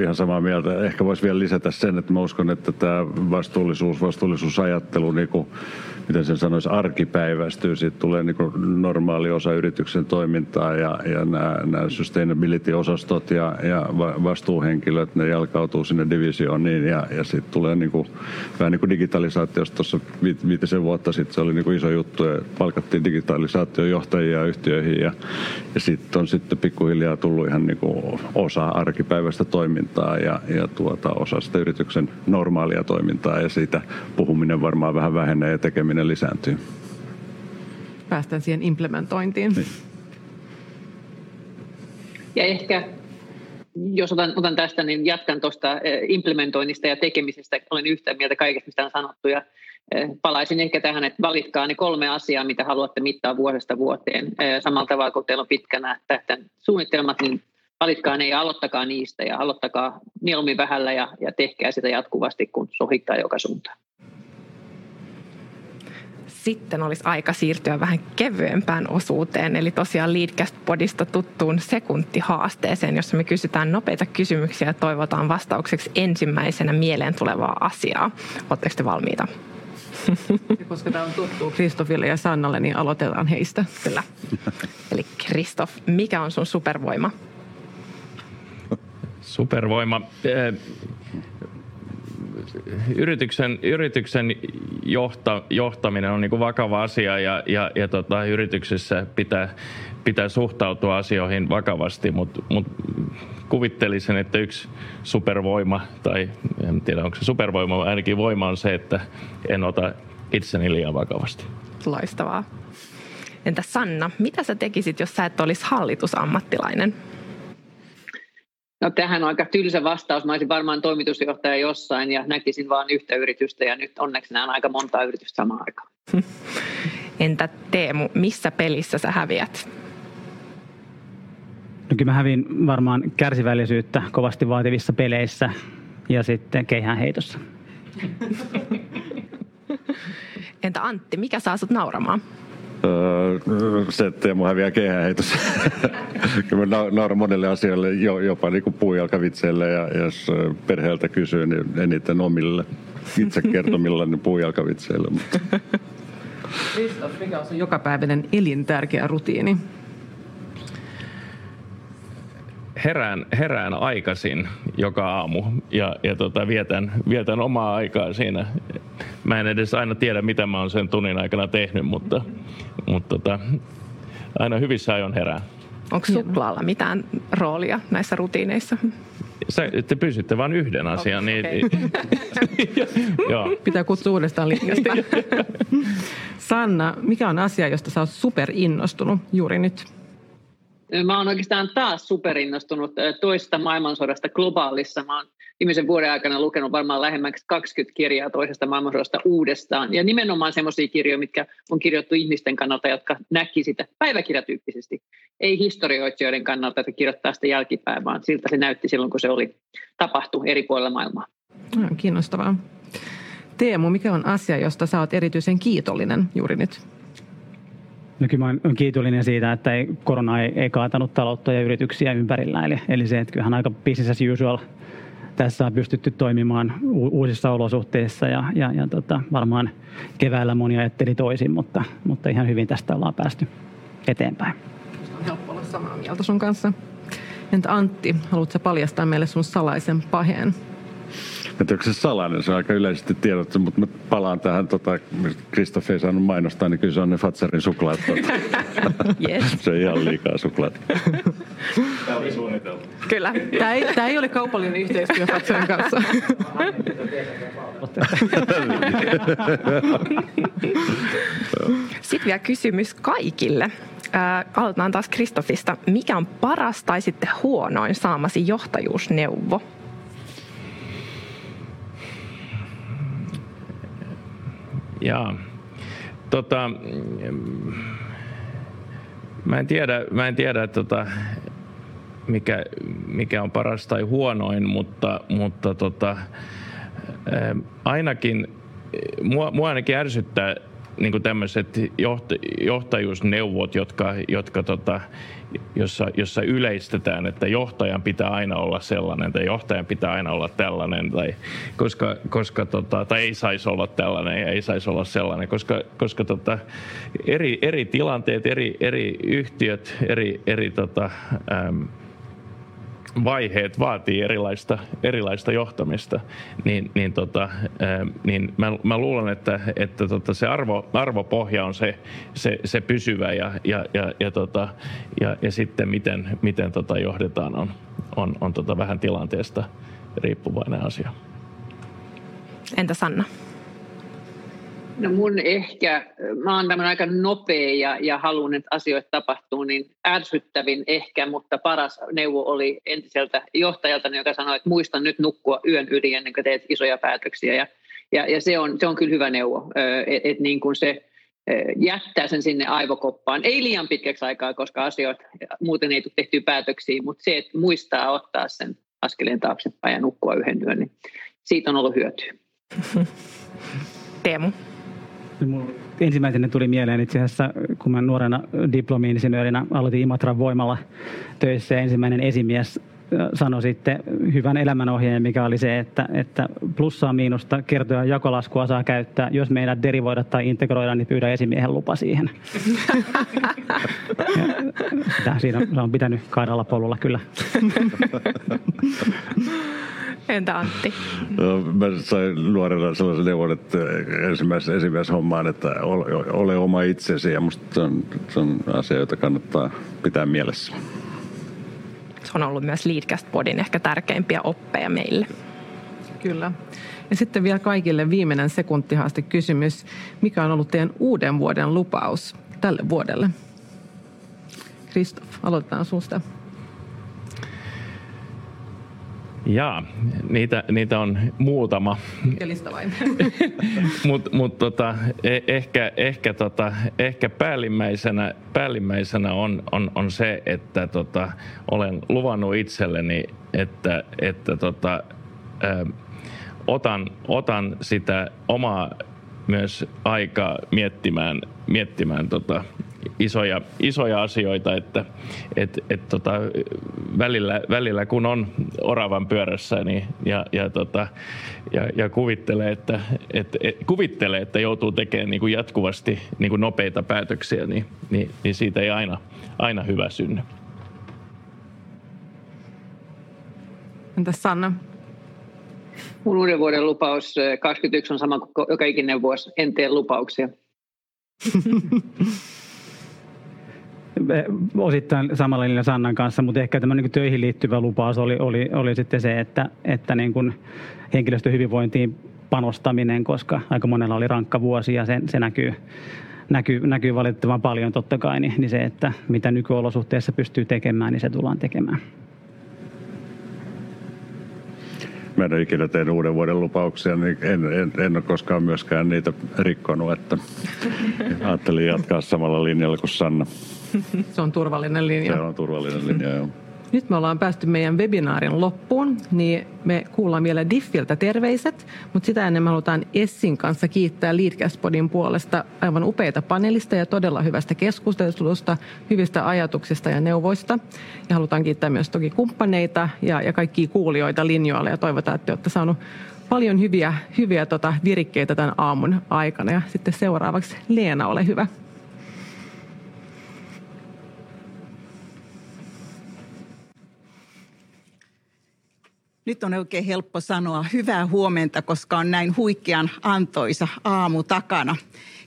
ihan samaa mieltä. Ehkä voisi vielä lisätä sen, että mä uskon, että tämä vastuullisuus, vastuullisuusajattelu niin kuin miten sen sanoisi, arkipäiväistyy. Siitä tulee niin normaali osa yrityksen toimintaa ja, ja nämä, nämä sustainability-osastot ja, ja vastuuhenkilöt, ne jalkautuu sinne divisioniin ja, ja sitten tulee niin kuin, vähän niin kuin digitalisaatiosta tuossa viitisen vuotta sitten se oli niin kuin iso juttu ja palkattiin digitalisaatiojohtajia yhtiöihin ja, ja sitten on sitten pikkuhiljaa tullut ihan niin kuin osa arkipäiväistä toimintaa ja, ja tuota, osa sitä yrityksen normaalia toimintaa ja siitä puhuminen varmaan vähän vähenee ja tekeminen lisääntyy. Päästään siihen implementointiin. Niin. Ja ehkä jos otan, otan tästä, niin jatkan tuosta eh, implementoinnista ja tekemisestä. Olen yhtä mieltä kaikesta, mistä on sanottu. Ja eh, palaisin ehkä tähän, että valitkaa ne kolme asiaa, mitä haluatte mittaa vuodesta vuoteen. Eh, samalla tavalla, kun teillä on pitkänä tähten suunnitelmat, niin valitkaa ne ja aloittakaa niistä ja aloittakaa mieluummin vähällä ja, ja tehkää sitä jatkuvasti, kun sohittaa joka suuntaan sitten olisi aika siirtyä vähän kevyempään osuuteen, eli tosiaan Leadcast-podista tuttuun sekuntihaasteeseen, jossa me kysytään nopeita kysymyksiä ja toivotaan vastaukseksi ensimmäisenä mieleen tulevaa asiaa. Oletteko te valmiita? Koska tämä on tuttu Kristofille ja Sannalle, niin aloitetaan heistä. Kyllä. Eli Kristof, mikä on sun supervoima? Supervoima. Yrityksen, yrityksen johta, johtaminen on niin vakava asia ja, ja, ja tota, yrityksessä pitää, pitää suhtautua asioihin vakavasti, mutta mut kuvittelisin, että yksi supervoima, tai en tiedä onko se supervoima, ainakin voima on se, että en ota itseni liian vakavasti. Loistavaa. Entä Sanna, mitä sä tekisit, jos sä et olisi hallitusammattilainen? No tähän on aika tylsä vastaus. Mä olisin varmaan toimitusjohtaja jossain ja näkisin vain yhtä yritystä ja nyt onneksi näen aika monta yritystä samaan aikaan. Entä Teemu, missä pelissä sä häviät? No kyllä mä hävin varmaan kärsivällisyyttä kovasti vaativissa peleissä ja sitten keihään heitossa. Entä Antti, mikä saa sut nauramaan? Öö, se Teemu häviää kehäheitos. Kyllä mä nauran monelle asialle, jopa niin kuin puujalkavitseille ja jos perheeltä kysyy, niin eniten omille itse kertomilla niin puujalkavitseille. Kristoff, mikä on sun jokapäiväinen elintärkeä rutiini? herään, herään aikaisin joka aamu ja, ja tota, vietän, vietän omaa aikaa siinä. Mä en edes aina tiedä, mitä mä oon sen tunnin aikana tehnyt, mutta, mutta tota, aina hyvissä ajoin herään. Onko suklaalla mitään roolia näissä rutiineissa? Sä, te pysytte vain yhden asian. Okay, niin, joo. Pitää kutsua uudestaan linjasta. Sanna, mikä on asia, josta sä oot superinnostunut juuri nyt? Mä oon oikeastaan taas superinnostunut toista maailmansodasta globaalissa. Mä oon viimeisen vuoden aikana lukenut varmaan lähemmäksi 20 kirjaa toisesta maailmansodasta uudestaan. Ja nimenomaan semmoisia kirjoja, mitkä on kirjoittu ihmisten kannalta, jotka näki sitä päiväkirjatyyppisesti. Ei historioitsijoiden kannalta, että kirjoittaa sitä jälkipäin, vaan siltä se näytti silloin, kun se oli tapahtu eri puolilla maailmaa. Kiinnostavaa. Teemu, mikä on asia, josta sä oot erityisen kiitollinen juuri nyt? No kyllä olen kiitollinen siitä, että ei, korona ei, ei kaatanut taloutta ja yrityksiä ympärillä. Eli, eli se, että kyllähän aika business as usual tässä on pystytty toimimaan uusissa olosuhteissa ja, ja, ja tota, varmaan keväällä moni ajatteli toisin, mutta, mutta ihan hyvin tästä ollaan päästy eteenpäin. On helppo olla samaa mieltä sun kanssa. Entä Antti, haluatko paljastaa meille sun salaisen paheen? En tiedä, se salainen, se on aika yleisesti tiedottu, mutta mä palaan tähän, tota, Kristoff ei saanut mainostaa, niin kyllä se on ne Fatserin suklaat. Tota. yes. se on ihan liikaa suklaat. Tämä oli suunniteltu. Kyllä. Tämä ei, tämä ei ole kaupallinen yhteistyö Fatserin kanssa. Sitten vielä kysymys kaikille. Äh, aloitetaan taas Kristoffista. Mikä on paras tai sitten huonoin saamasi johtajuusneuvo? Jaa. Tota, mä en tiedä, mä en tiedä tota, mikä, mikä on paras tai huonoin, mutta, mutta tota, ainakin, mua, mua ainakin ärsyttää niin tämmöiset johtajuusneuvot, jotka, jotka tota, jossa, jossa yleistetään, että johtajan pitää aina olla sellainen tai johtajan pitää aina olla tällainen tai, koska, koska tota, tai ei saisi olla tällainen ja ei saisi olla sellainen, koska, koska tota, eri, eri tilanteet, eri, eri yhtiöt, eri, eri tota, äm, vaiheet vaatii erilaista, erilaista johtamista, niin, niin, tota, niin mä, mä luulen, että, että tota se arvo, arvopohja on se, se, se pysyvä ja, ja, ja, ja, tota, ja, ja sitten miten, miten tota johdetaan on, on, on tota vähän tilanteesta riippuvainen asia. Entä Sanna? No mun ehkä, mä oon tämmöinen aika nopea ja, ja haluan, että asioita tapahtuu, niin ärsyttävin ehkä, mutta paras neuvo oli entiseltä johtajalta, joka sanoi, että muista nyt nukkua yön yli ennen kuin teet isoja päätöksiä. Ja, ja, ja se, on, se on kyllä hyvä neuvo, että et niin kuin se jättää sen sinne aivokoppaan. Ei liian pitkäksi aikaa, koska asioita muuten ei tule tehtyä päätöksiä, mutta se, että muistaa ottaa sen askeleen taaksepäin ja nukkua yhden yön, niin siitä on ollut hyötyä. Teemu ensimmäisenä tuli mieleen itse asiassa, kun mä nuorena diplomi-insinöörinä aloitin Imatran voimalla töissä. Ensimmäinen esimies sanoi sitten hyvän elämänohjeen, mikä oli se, että, että plussaa miinusta kertoja jakolaskua saa käyttää. Jos meidän derivoida tai integroida, niin pyydä esimiehen lupa siihen. ja, siinä on pitänyt kaidalla polulla kyllä. Entä Antti? No, mä sain nuorena sellaisen neuvon, että ensimmäisessä ensimmäisessä hommaan, että ole, ole oma itsesi ja musta se on, se on asia, jota kannattaa pitää mielessä. Se on ollut myös Leadcast Podin ehkä tärkeimpiä oppeja meille. Kyllä. Ja sitten vielä kaikille viimeinen sekuntihaaste kysymys. Mikä on ollut teidän uuden vuoden lupaus tälle vuodelle? Kristoff, aloitetaan susta. Jaa, niitä, niitä on muutama. lista vain? Mutta mut tota, e, ehkä, ehkä, tota, ehkä päällimmäisenä, päällimmäisenä on, on, on se, että tota, olen luvannut itselleni, että, että tota, ö, otan, otan sitä omaa myös aikaa miettimään, miettimään tota, isoja, isoja asioita, että et, et tota, välillä, välillä kun on oravan pyörässä niin, ja, ja, tota, ja, ja kuvittelee, että, et, et, kuvittelee, että joutuu tekemään niin kuin jatkuvasti niin kuin nopeita päätöksiä, niin, niin, niin siitä ei aina, aina hyvä synny. Entäs Sanna? Mun uuden vuoden lupaus 21 on sama kuin joka ikinen vuosi. En tee lupauksia. osittain samalla linjalla Sannan kanssa, mutta ehkä tämä niin töihin liittyvä lupaus oli, oli, oli sitten se, että, että niin kuin henkilöstön hyvinvointiin panostaminen, koska aika monella oli rankka vuosi ja se, se näkyy, näkyy, näkyy valitettavan paljon totta kai, niin, niin se, että mitä nykyolosuhteissa pystyy tekemään, niin se tullaan tekemään. Mä en ole ikinä tehnyt uuden vuoden lupauksia, niin en, en, en ole koskaan myöskään niitä rikkonut, että ajattelin jatkaa samalla linjalla kuin Sanna. Se on turvallinen linja. Se on turvallinen linja, joo. Nyt me ollaan päästy meidän webinaarin loppuun, niin me kuullaan vielä Diffiltä terveiset, mutta sitä ennen me halutaan Essin kanssa kiittää Leadcast-podin puolesta aivan upeita panelista ja todella hyvästä keskustelusta, hyvistä ajatuksista ja neuvoista. Ja halutaan kiittää myös toki kumppaneita ja, ja kaikkia kuulijoita linjoilla ja toivotaan, että olette saanut paljon hyviä, hyviä tota, virikkeitä tämän aamun aikana. Ja sitten seuraavaksi Leena, ole hyvä. Nyt on oikein helppo sanoa hyvää huomenta, koska on näin huikean antoisa aamu takana.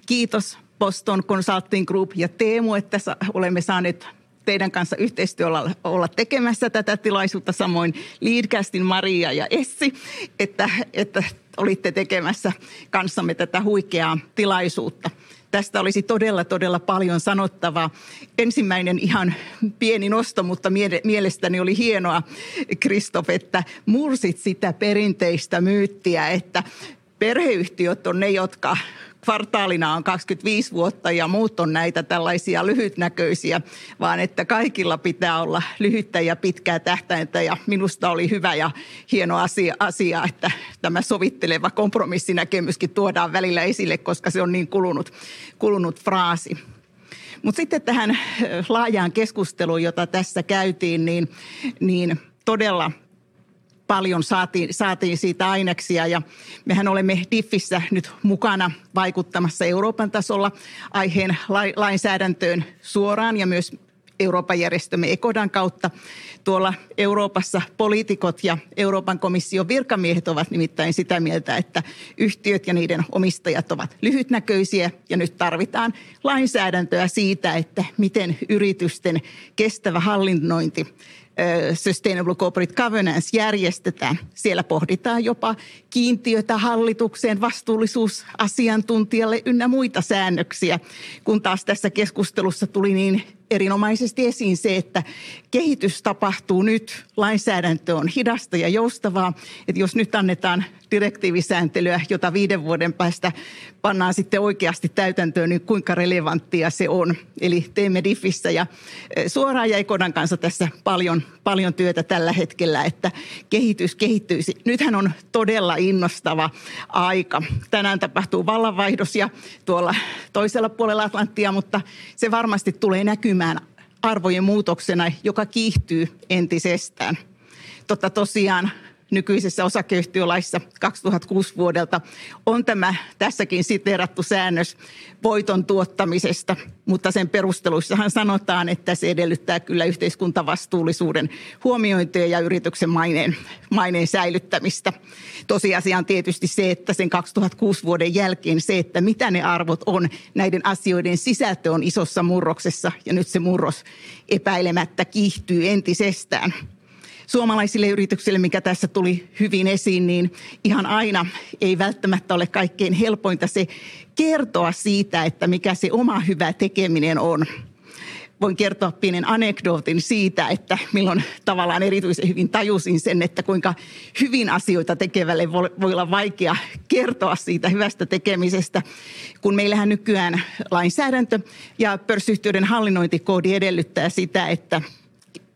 Kiitos Boston Consulting Group ja Teemu, että olemme saaneet teidän kanssa yhteistyöllä olla tekemässä tätä tilaisuutta. Samoin Leadcastin Maria ja Essi, että, että olitte tekemässä kanssamme tätä huikeaa tilaisuutta. Tästä olisi todella, todella paljon sanottavaa. Ensimmäinen ihan pieni nosto, mutta mielestäni oli hienoa, Kristof, että mursit sitä perinteistä myyttiä, että perheyhtiöt on ne, jotka kvartaalina on 25 vuotta ja muut on näitä tällaisia lyhytnäköisiä, vaan että kaikilla pitää olla lyhyttä ja pitkää tähtäintä ja minusta oli hyvä ja hieno asia, asia että tämä sovitteleva kompromissinäkemyskin tuodaan välillä esille, koska se on niin kulunut, kulunut fraasi. Mutta sitten tähän laajaan keskusteluun, jota tässä käytiin, niin, niin todella – paljon saatiin, saatiin siitä aineksia ja mehän olemme DIFissä nyt mukana vaikuttamassa Euroopan tasolla aiheen lainsäädäntöön suoraan ja myös Euroopan järjestömme Ekodan kautta. Tuolla Euroopassa poliitikot ja Euroopan komission virkamiehet ovat nimittäin sitä mieltä, että yhtiöt ja niiden omistajat ovat lyhytnäköisiä ja nyt tarvitaan lainsäädäntöä siitä, että miten yritysten kestävä hallinnointi Sustainable Corporate Governance järjestetään. Siellä pohditaan jopa kiintiötä hallitukseen, vastuullisuusasiantuntijalle ynnä muita säännöksiä, kun taas tässä keskustelussa tuli niin erinomaisesti esiin se, että kehitys tapahtuu nyt, lainsäädäntö on hidasta ja joustavaa, että jos nyt annetaan direktiivisääntelyä, jota viiden vuoden päästä pannaan sitten oikeasti täytäntöön, niin kuinka relevanttia se on. Eli teemme Diffissä ja e, suoraan ja Ekodan kanssa tässä paljon, paljon työtä tällä hetkellä, että kehitys kehittyisi. Nythän on todella innostava aika. Tänään tapahtuu vallanvaihdos ja tuolla toisella puolella Atlanttia, mutta se varmasti tulee näkymään arvojen muutoksena, joka kiihtyy entisestään. Totta tosiaan nykyisessä osakeyhtiölaissa 2006 vuodelta on tämä tässäkin siteerattu säännös voiton tuottamisesta, mutta sen perusteluissahan sanotaan, että se edellyttää kyllä yhteiskuntavastuullisuuden huomiointia ja yrityksen maineen, maineen säilyttämistä. Tosiasia on tietysti se, että sen 2006 vuoden jälkeen se, että mitä ne arvot on, näiden asioiden sisältö on isossa murroksessa ja nyt se murros epäilemättä kiihtyy entisestään suomalaisille yrityksille, mikä tässä tuli hyvin esiin, niin ihan aina ei välttämättä ole kaikkein helpointa se kertoa siitä, että mikä se oma hyvä tekeminen on. Voin kertoa pienen anekdootin siitä, että milloin tavallaan erityisen hyvin tajusin sen, että kuinka hyvin asioita tekevälle voi olla vaikea kertoa siitä hyvästä tekemisestä, kun meillähän nykyään lainsäädäntö ja pörssiyhtiöiden hallinnointikoodi edellyttää sitä, että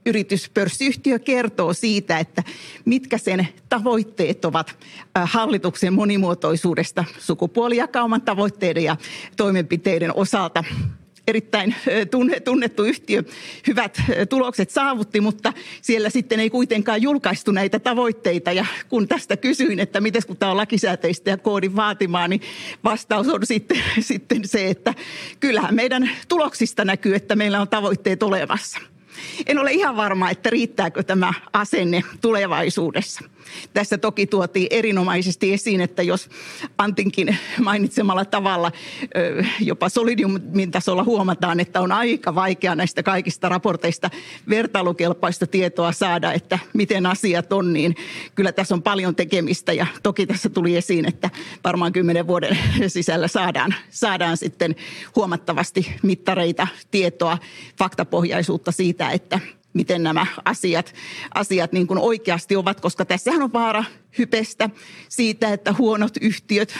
yrityspörssiyhtiö kertoo siitä, että mitkä sen tavoitteet ovat hallituksen monimuotoisuudesta sukupuolijakauman tavoitteiden ja toimenpiteiden osalta. erittäin tunnettu yhtiö hyvät tulokset saavutti, mutta siellä sitten ei kuitenkaan julkaistu näitä tavoitteita. Ja kun tästä kysyin, että miten kun tämä on lakisääteistä ja koodin vaatimaa, niin vastaus on sitten, sitten se, että kyllähän meidän tuloksista näkyy, että meillä on tavoitteet olemassa. En ole ihan varma, että riittääkö tämä asenne tulevaisuudessa. Tässä toki tuotiin erinomaisesti esiin, että jos Antinkin mainitsemalla tavalla jopa Solidiumin tasolla huomataan, että on aika vaikea näistä kaikista raporteista vertailukelpaista tietoa saada, että miten asiat on, niin kyllä tässä on paljon tekemistä. Ja toki tässä tuli esiin, että varmaan kymmenen vuoden sisällä saadaan, saadaan sitten huomattavasti mittareita, tietoa, faktapohjaisuutta siitä, että miten nämä asiat, asiat niin kuin oikeasti ovat, koska tässähän on vaara hypestä siitä, että huonot yhtiöt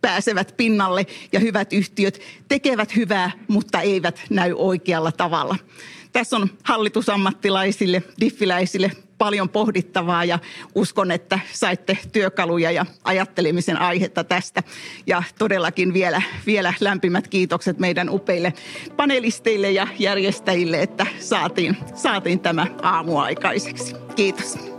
pääsevät pinnalle ja hyvät yhtiöt tekevät hyvää, mutta eivät näy oikealla tavalla. Tässä on hallitusammattilaisille, diffiläisille paljon pohdittavaa ja uskon, että saitte työkaluja ja ajattelemisen aihetta tästä. Ja todellakin vielä, vielä lämpimät kiitokset meidän upeille panelisteille ja järjestäjille, että saatiin, saatiin tämä aamu aikaiseksi. Kiitos.